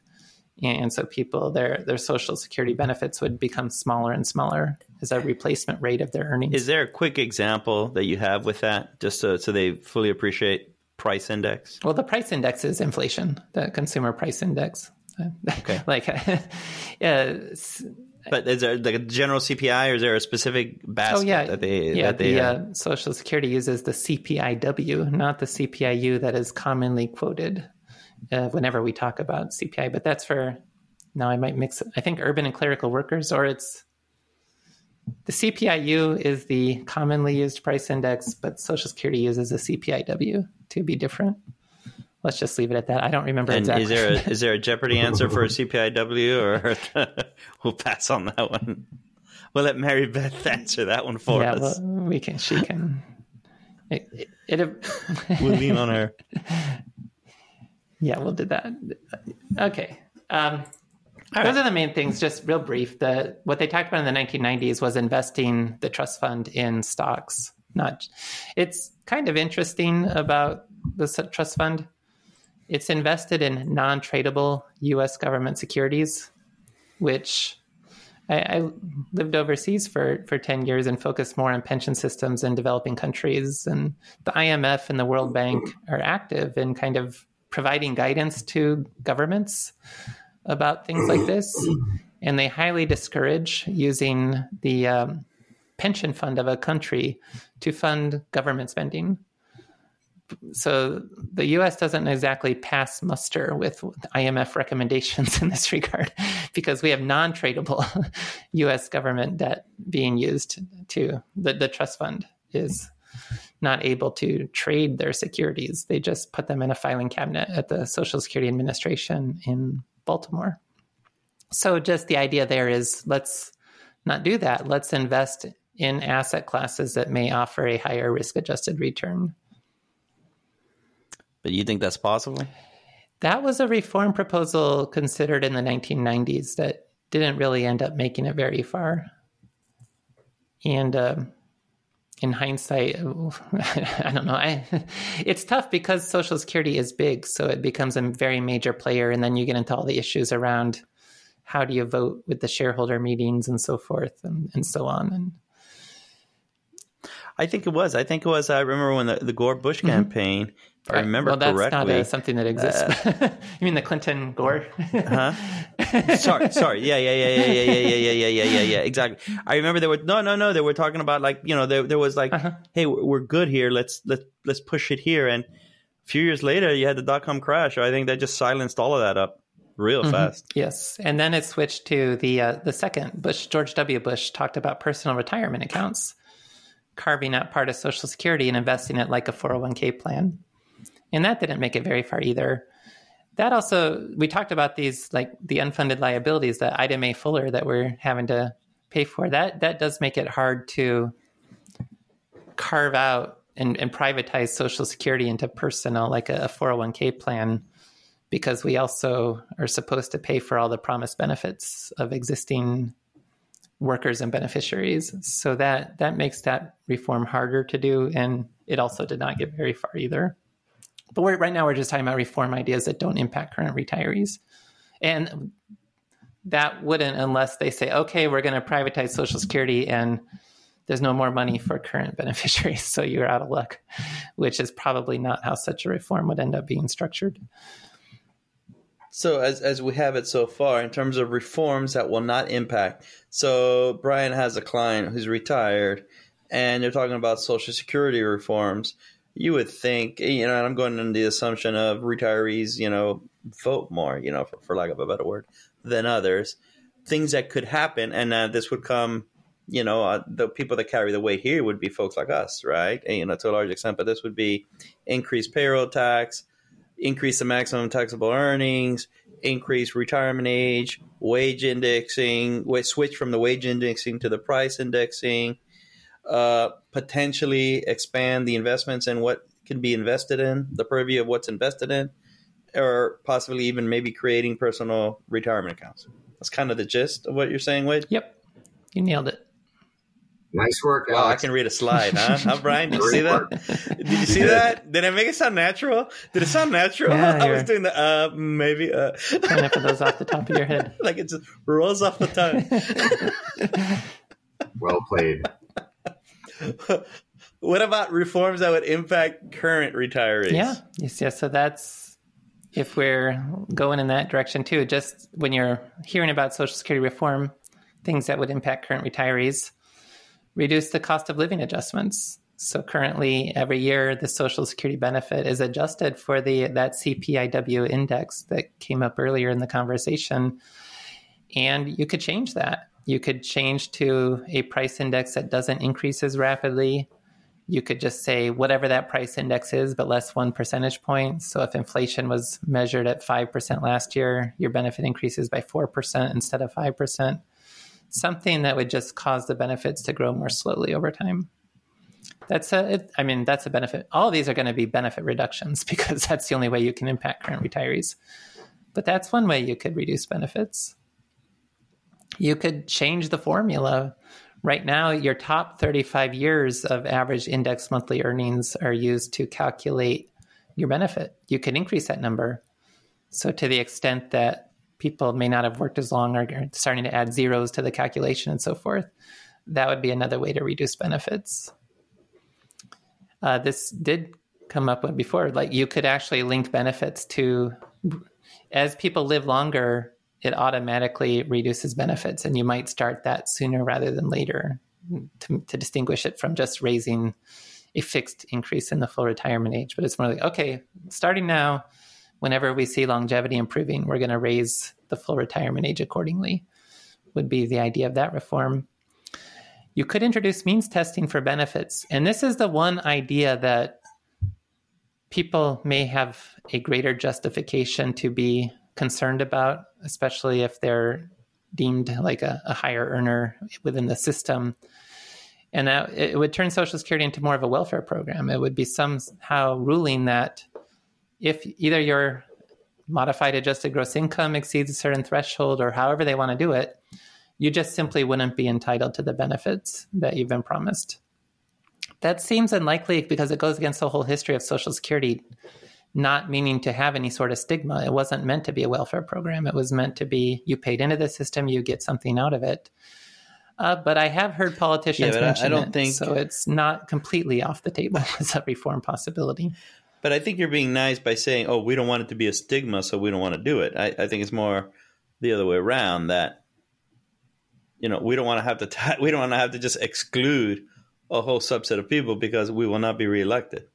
And so people, their, their social security benefits would become smaller and smaller as a replacement rate of their earnings. Is there a quick example that you have with that, just so, so they fully appreciate price index? Well, the price index is inflation, the consumer price index. Okay. like, uh, But is there like a general CPI, or is there a specific basket oh yeah, that they yeah. that they the uh, Social Security uses the CPIW, not the CPIU that is commonly quoted uh, whenever we talk about CPI. But that's for now. I might mix. I think urban and clerical workers, or it's the CPIU is the commonly used price index, but Social Security uses a CPIW to be different. Let's just leave it at that. I don't remember and exactly. is there a, is there a Jeopardy answer for a CPIW, or we'll pass on that one? We'll let Mary Beth answer that one for yeah, us. well, we can. She can. It, it, it, We'll lean on her. yeah, we'll do that. Okay. Um, those right. are the main things. Just real brief. The what they talked about in the 1990s was investing the trust fund in stocks. Not. It's kind of interesting about the trust fund. It's invested in non-tradable U.S. government securities, which I, I lived overseas for, for 10 years and focused more on pension systems in developing countries. And the IMF and the World Bank are active in kind of providing guidance to governments about things like this. And they highly discourage using the um, pension fund of a country to fund government spending. So the US doesn't exactly pass muster with IMF recommendations in this regard because we have non tradable US government debt being used to the, the trust fund is not able to trade their securities. They just put them in a filing cabinet at the Social Security Administration in Baltimore. So just the idea there is let's not do that. Let's invest in asset classes that may offer a higher risk adjusted return. But you think that's possible? That was a reform proposal considered in the 1990s that didn't really end up making it very far. And um in hindsight, I don't know. I, it's tough because Social Security is big, so it becomes a very major player, and then you get into all the issues around how do you vote with the shareholder meetings and so forth, and, and so on. And I think it was. I think it was. I remember when the, the Gore Bush campaign, if I remember well, that's correctly. not a, something that exists. you mean the Clinton Gore? huh? sorry, sorry. Yeah, yeah, yeah, yeah, yeah, yeah, yeah, yeah, yeah, yeah, yeah, yeah. Exactly. I remember they were no, no, no. They were talking about like you know there there was like, Uh-huh. hey, we're good here. Let's let let's push it here. And a few years later, you had the dot com crash. I think that just silenced all of that up real fast. Yes, and then it switched to the uh, the second Bush. George W. Bush talked about personal retirement accounts, carving out part of Social Security and investing it like a four hundred one k plan, and that didn't make it very far either. That also, we talked about these like the unfunded liabilities that Ida Mae Fuller that we're having to pay for. That that does make it hard to carve out and, and privatize Social Security into personal, like a, a 401k plan because we also are supposed to pay for all the promised benefits of existing workers and beneficiaries. So that that makes that reform harder to do, and it also did not get very far either. But right now, we're just talking about reform ideas that don't impact current retirees, and that wouldn't unless they say, okay, we're going to privatize Social Security and there's no more money for current beneficiaries, so you're out of luck, which is probably not how such a reform would end up being structured. So as as we have it so far in terms of reforms that will not impact. So Brian has a client who's retired and you're talking about social security reforms. You would think, you know, and I'm going under the assumption of retirees, you know, vote more, you know, for, for lack of a better word, than others. Things that could happen, and uh, this would come, you know, uh, the people that carry the weight here would be folks like us, right? And, you know, to a large extent, but this would be increased payroll tax, increase the maximum taxable earnings, increase retirement age, wage indexing, switch from the wage indexing to the price indexing, uh, potentially expand the investments and what can be invested in, the purview of what's invested in, or possibly even maybe creating personal retirement accounts. That's kind of the gist of what you're saying, Wade. Yep, you nailed it. Nice work. Wow, I can read a slide, huh? huh Brian? Did you see that? Did you see that? Did I make it sound natural? Did it sound natural? Yeah, I was doing the uh maybe uh trying to put those off the top of your head. like it just rolls off the tongue. well played. what about reforms that would impact current retirees? Yeah. Yes, yes. So that's if we're going in that direction too, just when you're hearing about social security reform, things that would impact current retirees reduce the cost of living adjustments. So currently, every year, the Social Security benefit is adjusted for the that CPIW index that came up earlier in the conversation, and you could change that. You could change to a price index that doesn't increase as rapidly. You could just say whatever that price index is, but less one percentage point. So if inflation was measured at 5% last year, your benefit increases by 4% instead of 5% something that would just cause the benefits to grow more slowly over time. That's a, it, I mean, that's a benefit. All these are going to be benefit reductions because that's the only way you can impact current retirees. But that's one way you could reduce benefits. You could change the formula. Right now, your top 35 years of average index monthly earnings are used to calculate your benefit. You could increase that number. So, to the extent that people may not have worked as long or starting to add zeros to the calculation and so forth. That would be another way to reduce benefits. Uh, this did come up with before. Like you could actually link benefits to, as people live longer, it automatically reduces benefits, and you might start that sooner rather than later to, to distinguish it from just raising a fixed increase in the full retirement age. But it's more like, okay, starting now, whenever we see longevity improving, we're going to raise the full retirement age accordingly, would be the idea of that reform. You could introduce means testing for benefits. And this is the one idea that people may have a greater justification to be concerned about, especially if they're deemed like a, a higher earner within the system. And that, it would turn Social Security into more of a welfare program. It would be somehow ruling that if either your modified adjusted gross income exceeds a certain threshold or however they want to do it, you just simply wouldn't be entitled to the benefits that you've been promised. That seems unlikely because it goes against the whole history of Social Security not meaning to have any sort of stigma. It wasn't meant to be a welfare program. It was meant to be you paid into the system, you get something out of it. Uh, but I have heard politicians yeah, mention I, I don't it, think so. It's not completely off the table as a reform possibility. But I think you're being nice by saying, "Oh, we don't want it to be a stigma, so we don't want to do it." I, I think it's more the other way around that you know we don't want to have to t- we don't want to have to just exclude a whole subset of people because we will not be reelected.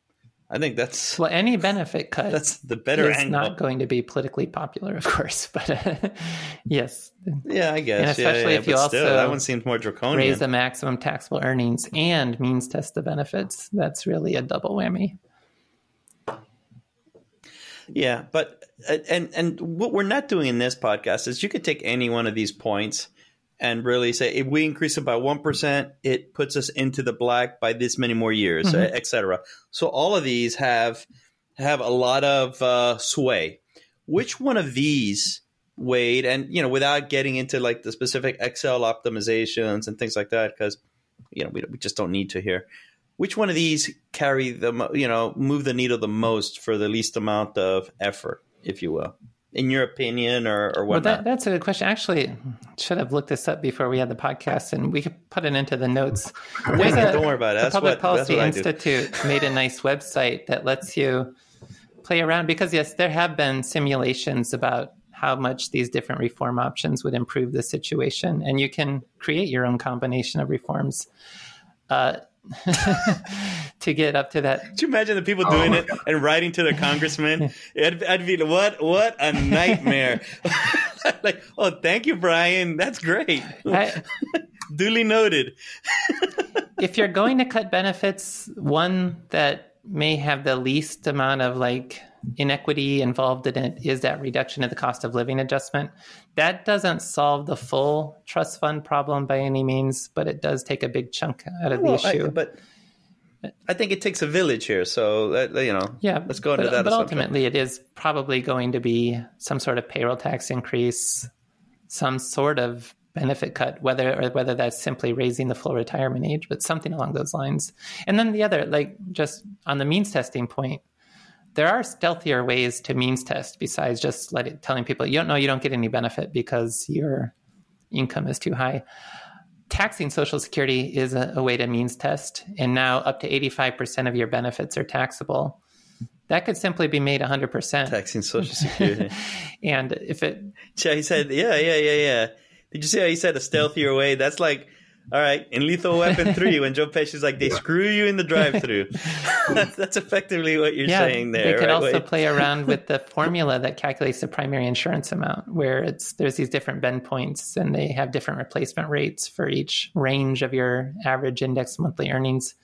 I think that's well, any benefit cut. That's the better is angle. not going to be politically popular, of course, but uh, yes. Yeah, I guess. And especially yeah, yeah, if you also still, that one seems more draconian. Raise the maximum taxable earnings and means test the benefits. That's really a double whammy. Yeah, but uh, and and what we're not doing in this podcast is you could take any one of these points and really say if we increase it by 1% it puts us into the black by this many more years mm-hmm. etc so all of these have have a lot of uh, sway which one of these, Wade, and you know, without getting into like the specific Excel optimizations and things like that, because you know we, we just don't need to here. Which one of these carry the you know move the needle the most for the least amount of effort, if you will, in your opinion, or or Well, that, that's a good question. Actually, should have looked this up before we had the podcast, and we could put it into the notes. A- Don't worry about it. the That's Public what- Policy Institute made a nice website that lets you play around because yes, there have been simulations about how much these different reform options would improve the situation, and you can create your own combination of reforms. Uh, to get up to that Could you imagine the people Oh doing my it and writing to their congressman? I'd, I'd be what? What a nightmare! like, oh, thank you, Brian. That's great. I, Duly noted. if you're going to cut benefits, one that may have the least amount of like inequity involved in it is that reduction of the cost of living adjustment. That doesn't solve the full trust fund problem by any means, but it does take a big chunk out of the Well, I- issue. but I think it takes a village here. So that, you know, yeah, let's go into but, that. But assumption. ultimately, it is probably going to be some sort of payroll tax increase, some sort of benefit cut, whether or whether that's simply raising the full retirement age, but something along those lines. And then the other, like just on the means testing point, there are stealthier ways to means test besides just letting telling people you don't know you don't get any benefit because your income is too high. Taxing Social Security is a, a way to means test, and now up to 85% of your benefits are taxable. That could simply be made 100%. taxing Social Security. And if it, yeah, he said, yeah, yeah, yeah, yeah. Did you see how he said a stealthier way? That's like, all right, in Lethal Weapon three, when Joe Pesci's like, they screw you in the drive-through. that's, that's effectively what you're yeah, saying there. they could right? also Wait. play around with the formula that calculates the primary insurance amount, where it's there's these different bend points, and they have different replacement rates for each range of your average index monthly earnings.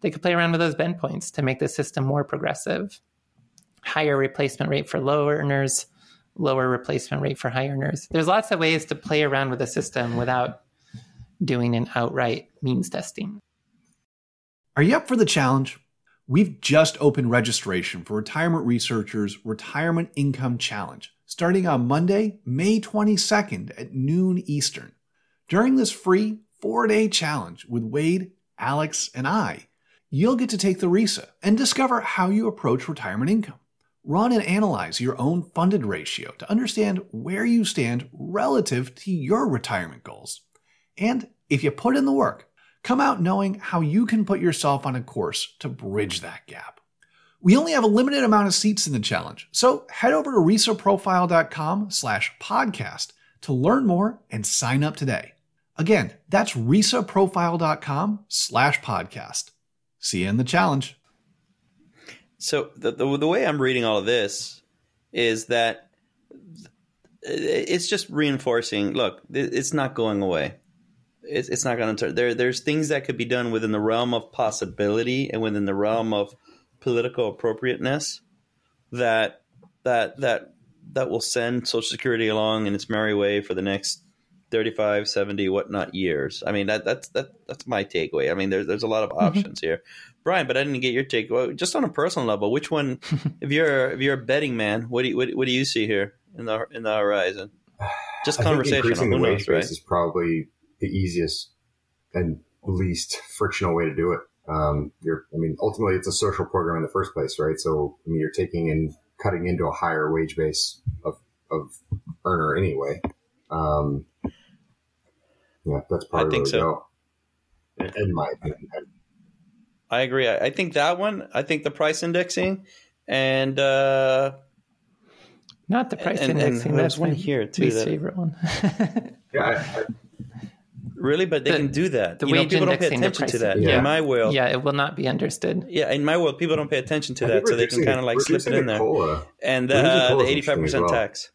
They could play around with those bend points to make the system more progressive. Higher replacement rate for low earners, lower replacement rate for high earners. There's lots of ways to play around with the system without doing an outright means testing. Are you up for the challenge? We've just opened registration for Retirement Researchers Retirement Income Challenge starting on Monday, May 22nd at noon Eastern. During this free four day challenge with Wade, Alex, and I, you'll get to take the RISA and discover how you approach retirement income. Run and analyze your own funded ratio to understand where you stand relative to your retirement goals. And if you put in the work, come out knowing how you can put yourself on a course to bridge that gap. We only have a limited amount of seats in the challenge, so head over to risaprofile.com slash podcast to learn more and sign up today. Again, that's risaprofile.com slash podcast. See you in the challenge. So the, the the way I'm reading all of this is that it's just reinforcing. Look, it's not going away. It's, it's not going to turn. There there's things that could be done within the realm of possibility and within the realm of political appropriateness that that that that will send Social Security along in its merry way for the next 35, 70, whatnot years. I mean, that that's that that's my takeaway. I mean, there's there's a lot of mm-hmm. options here, Brian. But I didn't get your take. Well, just on a personal level, which one? if you're if you're a betting man, what do you what, what do you see here in the in the horizon? Just I think conversational. increasing Who knows, right? is probably the easiest and least frictional way to do it. Um, you're, I mean, ultimately, it's a social program in the first place, right? So, I mean, you're taking and cutting into a higher wage base of of earner anyway. Um, yeah, that's probably I think where we so. go. In- In my opinion, I agree. I, I think that one. I think the price indexing and uh, Not the price And- and indexing. there that's one here, too, least that- favorite one. yeah, I, I, really, but they The- can do that. the you know, people don't pay attention to that. yeah. In my world, yeah, it will not be understood. Yeah, in my world, people don't pay attention to I that, so they can kind of like slip it in the there. COLA And uh, the eighty-five percent well. tax.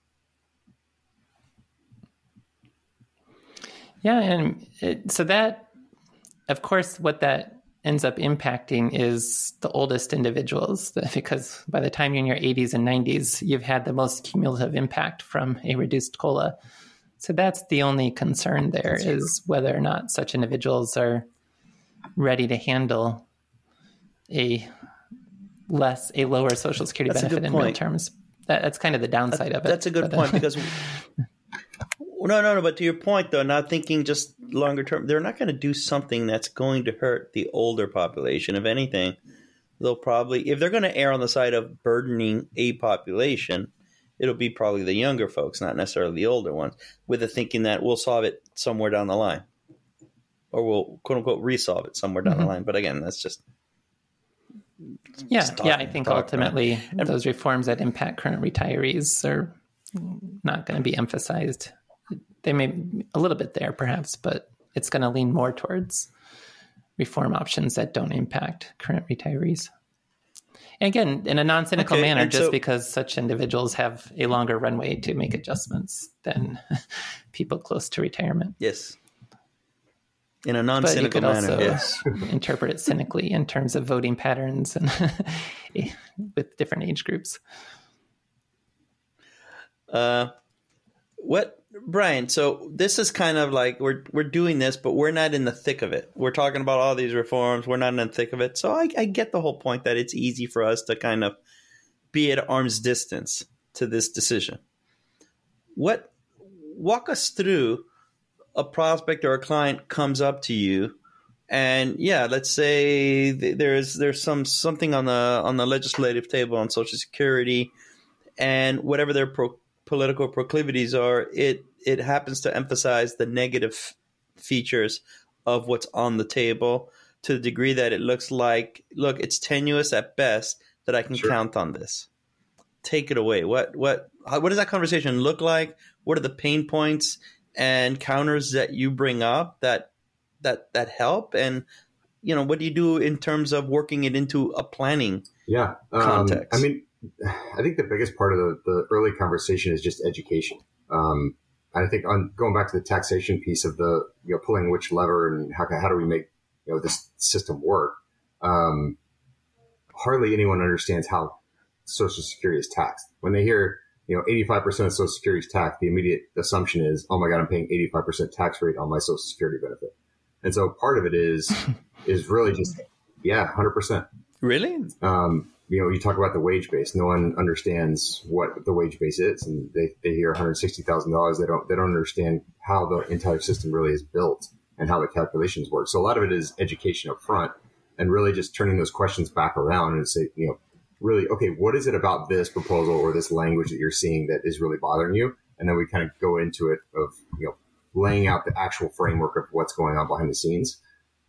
Yeah, and it, so that, of course, what that ends up impacting is the oldest individuals because by the time you're in your 80s and 90s, you've had the most cumulative impact from a reduced cola. So that's the only concern there That's is whether or not such individuals are ready to handle a less a lower social security That's benefit in real terms. that, that's kind of the downside of it. That's a good But, point because no, no, no. But to your point, though, not thinking just longer term, they're not going to do something that's going to hurt the older population. If anything, they'll probably, if they're going to err on the side of burdening a population, it'll be probably the younger folks, not necessarily the older ones, with the thinking that we'll solve it somewhere down the line, or we'll quote unquote resolve it somewhere down the Mhm. line. But again, that's just yeah, just yeah. I think talk, ultimately And- those reforms that impact current retirees are not going to be emphasized. They may a little bit there, perhaps, but it's going to lean more towards reform options that don't impact current retirees. And again, in a non-cynical Okay, manner, just so- because such individuals have a longer runway to make adjustments than people close to retirement. yes. In a But you non-cynical could manner, also yes. interpret it cynically in terms of voting patterns and with different age groups. Uh, what Brian? So this is kind of like we're we're doing this, but we're not in the thick of it. We're talking about all these reforms. We're not in the thick of it. So I, I get the whole point that it's easy for us to kind of be at arm's distance to this decision. What walk us through a prospect or a client comes up to you and yeah let's say th- there's there's some something on the on the legislative table on social security and whatever their pro- political proclivities are it it happens to emphasize the negative features of what's on the table to the degree that it looks like look it's tenuous at best that i can Sure. count on this take it away what what how, what does that conversation look like what are the pain points and counters that you bring up that that that help and you know what do you do in terms of working it into a planning Yeah. Um, Context. I mean, I think the biggest part of the, the early conversation is just education. Um, I think on going back to the taxation piece of the, you know, pulling which lever and how, how do we make, you know, this system work? Um, hardly anyone understands how social security is taxed. When they hear, you know, 85% of social security is taxed, the immediate assumption is, oh my God, I'm paying 85% tax rate on my social security benefit. And so part of it is, is really just, yeah, 100% really um, you know, you talk about the wage base. No one understands what the wage base is, and they, they hear one hundred sixty thousand dollars. They don't they don't understand how the entire system really is built and how the calculations work. So a lot of it is education up front, and really just turning those questions back around and say, you know, really, okay, what is it about this proposal or this language that you're seeing that is really bothering you? And then we kind of go into it of you know laying out the actual framework of what's going on behind the scenes.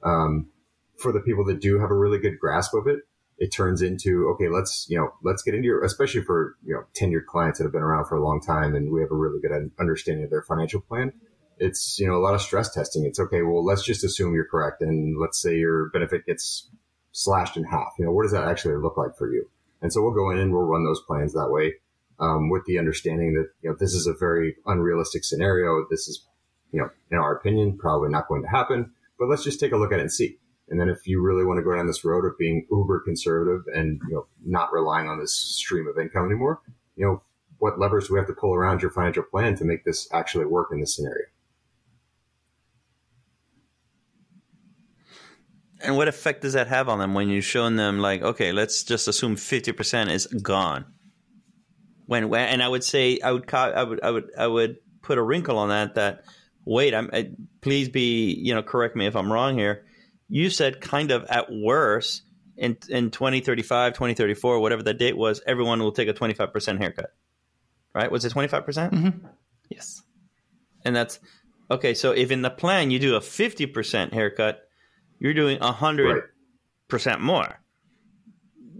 Um, for the people that do have a really good grasp of it, it turns into okay let's you know let's get into your especially for you know tenured clients that have been around for a long time and we have a really good understanding of their financial plan it's you know a lot of stress testing. It's okay well let's just assume you're correct and let's say your benefit gets slashed in half. You know what does that actually look like for you? And so we'll go in and we'll run those plans that way um, with the understanding that you know this is a very unrealistic scenario. This is you know in our opinion probably not going to happen but let's just take a look at it and see and then if you really want to go down this road of being uber conservative and you know not relying on this stream of income anymore, you know what levers do we have to pull around your financial plan to make this actually work in this scenario? and what effect does that have on them when you're showing them like okay let's just assume 50% is gone when, when and i would say i would i would i would i would put a wrinkle on that that wait i'm I, please be you know correct me if i'm wrong here you said kind of at worst in in 2035 2034 whatever the date was everyone will take a 25% haircut right was it 25% Mm-hmm. Yes. and that's okay so if in the plan you do a 50% haircut you're doing a 100 Right. more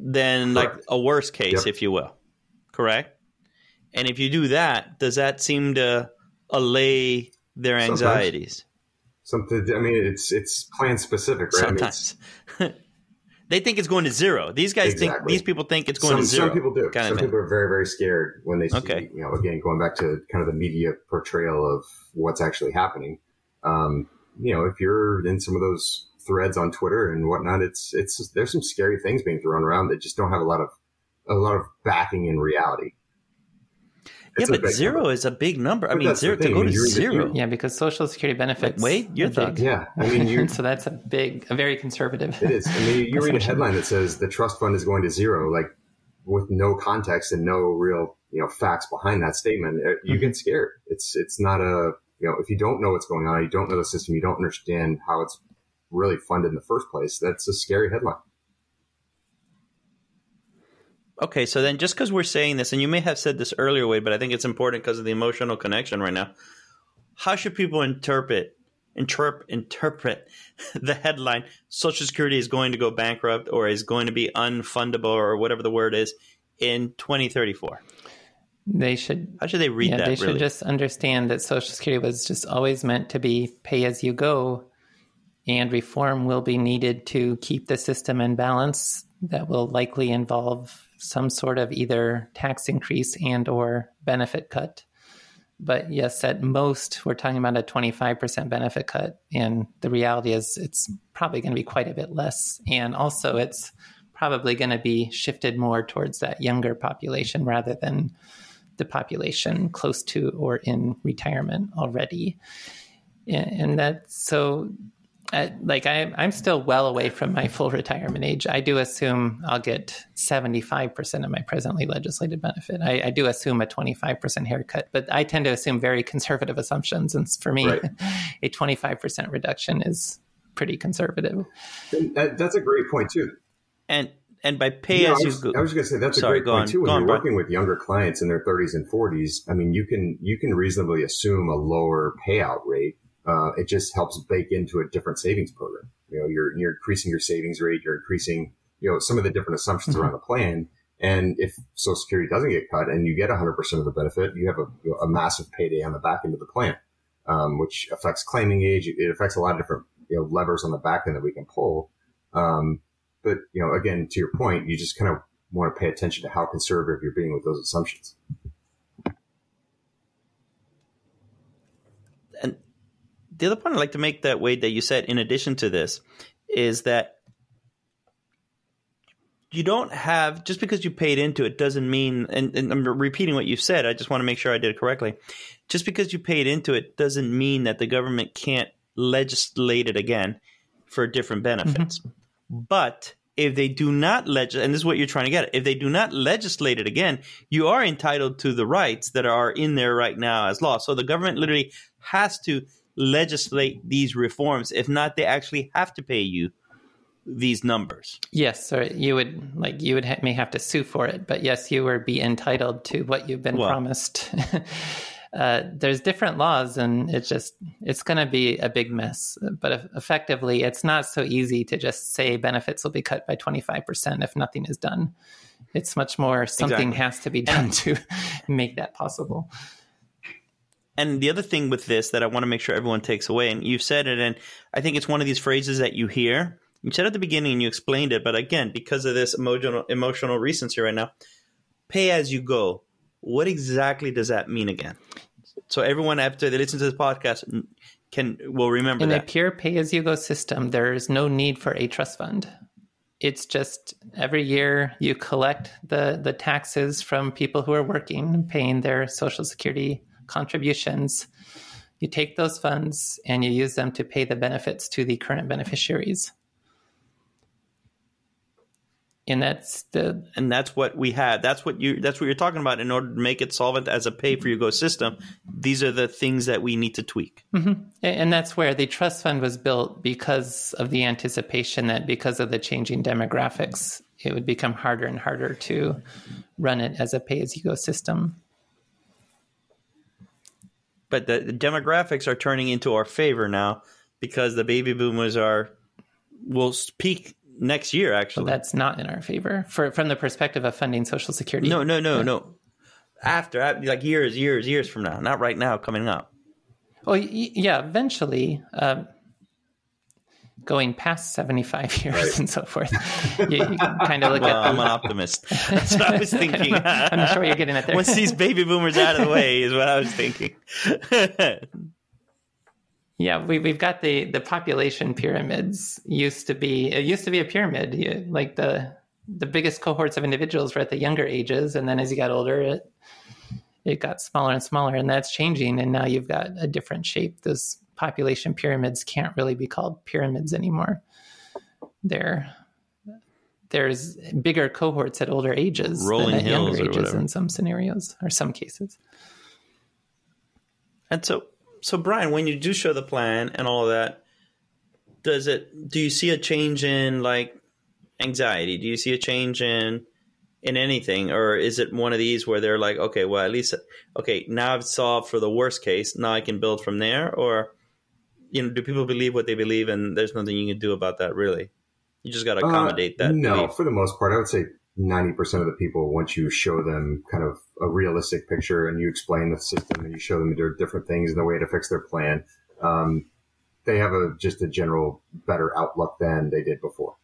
than like a worst case Yep. if you will correct and if you do that does that seem to allay their Sometimes. anxieties Something. I mean, it's it's plan specific, right? I mean, sometimes they think it's going to zero these guys think these people think it's going some, to zero some people do. kind Some people are very very scared when they see. Okay. You know, again, going back to kind of the media portrayal of what's actually happening. Um, you know, if you're in some of those threads on Twitter and whatnot, it's it's there's some scary things being thrown around that just don't have a lot of a lot of backing in reality. Yeah but zero number. is a big number i But mean zero to thing, go when to you read the- zero Yeah, because Social Security benefits. Wait, your are thoughts? big. Yeah, I mean, you so that's a big, a very conservative. It is. I mean, you read a headline that says the trust fund is going to zero, like with no context and no real you know facts behind that statement, uh, you get scared. It's it's not a you know if you don't know what's going on, you don't know the system, you don't understand how it's really funded in the first place. That's a scary headline. Okay, so then just because we're saying this, and you may have said this earlier, Wade, but I think it's important because of the emotional connection right now. How should people interpret interpret interpret the headline social security is going to go bankrupt or is going to be unfundable or whatever the word is in 2034 they should how should they read yeah, that they should really? just understand that social security was just always meant to be pay as you go and reform will be needed to keep the system in balance that will likely involve some sort of either tax increase and or benefit cut but yes, at most, we're talking about a 25% benefit cut. And the reality is, it's probably going to be quite a bit less. And also, it's probably going to be shifted more towards that younger population rather than the population close to or in retirement already. And that, so Uh, like I, I'm still well away from my full retirement age. I do assume I'll get 75% of my presently legislated benefit. I, I do assume a 25% haircut, but I tend to assume very conservative assumptions. And for me, right. a 25% reduction is pretty conservative. That, that's a great point too. And and by pay as you go. I was going to say that's Sorry, a great point on, too. When you're on, working with younger clients in their 30s and 40s, I mean, you can you can reasonably assume a lower payout rate uh, it just helps bake into a different savings program. You know, you're, you're increasing your savings rate, you're increasing, you know, some of the different assumptions mm-hmm. around the plan. And if Social Security doesn't get cut and you get 100% of the benefit, you have a, you know, a massive payday on the back end of the plan, um, which affects claiming age. It affects a lot of different you know, levers on the back end that we can pull. Um, but, you know, again, to your point, you just kind of want to pay attention to how conservative you're being with those assumptions. The other point I'd like to make that way that you said, in addition to this, is that you don't have just because you paid into it doesn't mean and, and, I'm repeating what you've said. I just want to make sure I did it correctly. Just because you paid into it doesn't mean that the government can't legislate it again for different benefits. Mm-hmm. But if they do not legislate, and this is what you're trying to get, if they do not legislate it again, you are entitled to the rights that are in there right now as law. So the government literally has to legislate these reforms. If not, they actually have to pay you these numbers. Yes, or you would like you would ha- may have to sue for it, but yes, you would be entitled to what you've been well, promised. uh, there's different laws, and it's just it's going to be a big mess. But effectively, it's not so easy to just say benefits will be cut by 25 percent if nothing is done. It's much more something exactly. has to be done to make that possible and the other thing with this that I want to make sure everyone takes away, and you've said it, and I think it's one of these phrases that you hear. You said at the beginning and you explained it, but again, because of this emotional emotional recency right now, pay as you go. What exactly does that mean again? So everyone after they listen to this podcast can will remember in that. a pure pay as you go system, there is no need for a trust fund. It's just every year you collect the the taxes from people who are working, paying their social security contributions. You take those funds and you use them to pay the benefits to the current beneficiaries. And that's the and that's what we had. That's what you that's what you're talking about. In order to make it solvent as a pay for you go system, these are the things that we need to tweak. Mm-hmm. And that's where the trust fund was built because of the anticipation that because of the changing demographics, it would become harder and harder to run it as a pay as you go system but the, the demographics are turning into our favor now because the baby boomers are will peak next year. Actually, well, that's not in our favor for from the perspective of funding Social Security. No, no, no, yeah. no. After, like years, years, years from now, not right now, coming up. Oh yeah, eventually. Um, going past 75 years right. and so forth. You, you kind of look well, at. I'm an optimist. That's what I was thinking. I'm sure you're getting at there. Once these baby boomers out of the way is what I was thinking. yeah, we, we've got the the population pyramids. Used to be it used to be a pyramid. You, like the the biggest cohorts of individuals were at the younger ages, and then as you got older, it it got smaller and smaller, and that's changing. And now you've got a different shape. Those population pyramids can't really be called pyramids anymore. They're there's bigger cohorts at older ages Rolling than at hills younger ages whatever. in some scenarios or some cases. And so, so Brian, when you do show the plan and all of that, does it? Do you see a change in like anxiety? Do you see a change in in anything, or is it one of these where they're like, okay, well, at least, okay, now I've solved for the worst case. Now I can build from there, or you know, do people believe what they believe, and there's nothing you can do about that, really? You just got to accommodate Uh, that. No, belief. for the most part, I would say 90% of the people, once you show them kind of a realistic picture and you explain the system and you show them there different things and the way to fix their plan, um, they have a just a general better outlook than they did before.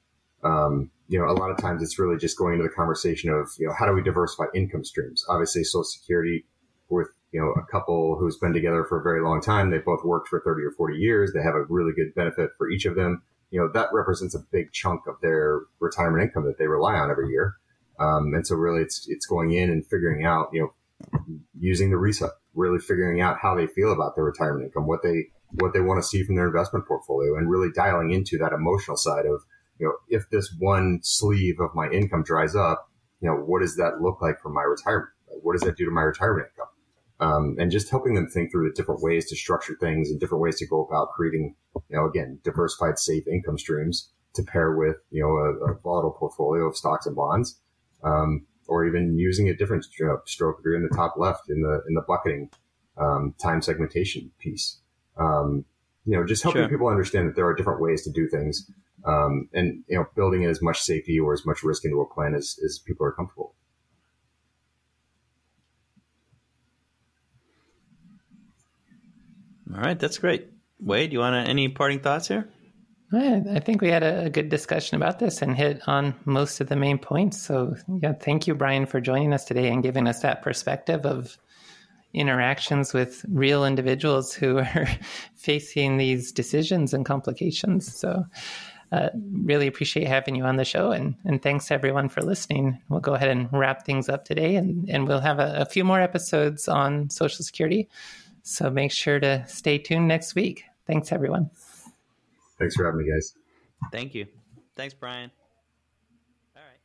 Um, you know, a lot of times it's really just going into the conversation of, you know, how do we diversify income streams? Obviously, Social Security with, you know, a couple who's been together for a very long time. They both worked for 30 or 40 years. They have a really good benefit for each of them. You know, that represents a big chunk of their retirement income that they rely on every year. Um, and so really it's, it's going in and figuring out, you know, using the RISA, really figuring out how they feel about their retirement income, what they, what they want to see from their investment portfolio and really dialing into that emotional side of, you know, if this one sleeve of my income dries up, you know, what does that look like for my retirement? What does that do to my retirement income? Um, and just helping them think through the different ways to structure things and different ways to go about creating, you know, again, diversified, safe income streams to pair with, you know, a, a volatile portfolio of stocks and bonds, um, or even using a different know, stroke through in the top left in the in the bucketing um, time segmentation piece. Um, you know, just helping Sure. people understand that there are different ways to do things, um, and you know, building in as much safety or as much risk into a plan as, as people are comfortable. All right, that's great. Wade, you want any parting thoughts here? I think we had a good discussion about this and hit on most of the main points. So, yeah, thank you, Brian, for joining us today and giving us that perspective of interactions with real individuals who are facing these decisions and complications. So, uh, really appreciate having you on the show, and, and thanks everyone for listening. We'll go ahead and wrap things up today, and, and we'll have a, a few more episodes on Social Security. So, make sure to stay tuned next week. Thanks, everyone. Thanks for having me, guys. Thank you. Thanks, Brian. All right.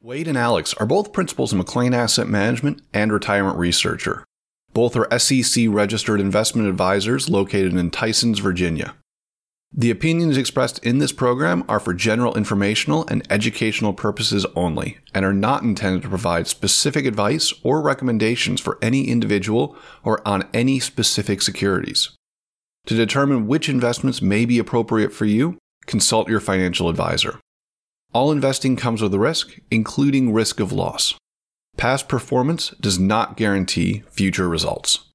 Wade and Alex are both principals in McLean Asset Management and retirement researcher. Both are SEC registered investment advisors located in Tysons, Virginia. The opinions expressed in this program are for general informational and educational purposes only and are not intended to provide specific advice or recommendations for any individual or on any specific securities. To determine which investments may be appropriate for you, consult your financial advisor. All investing comes with a risk, including risk of loss. Past performance does not guarantee future results.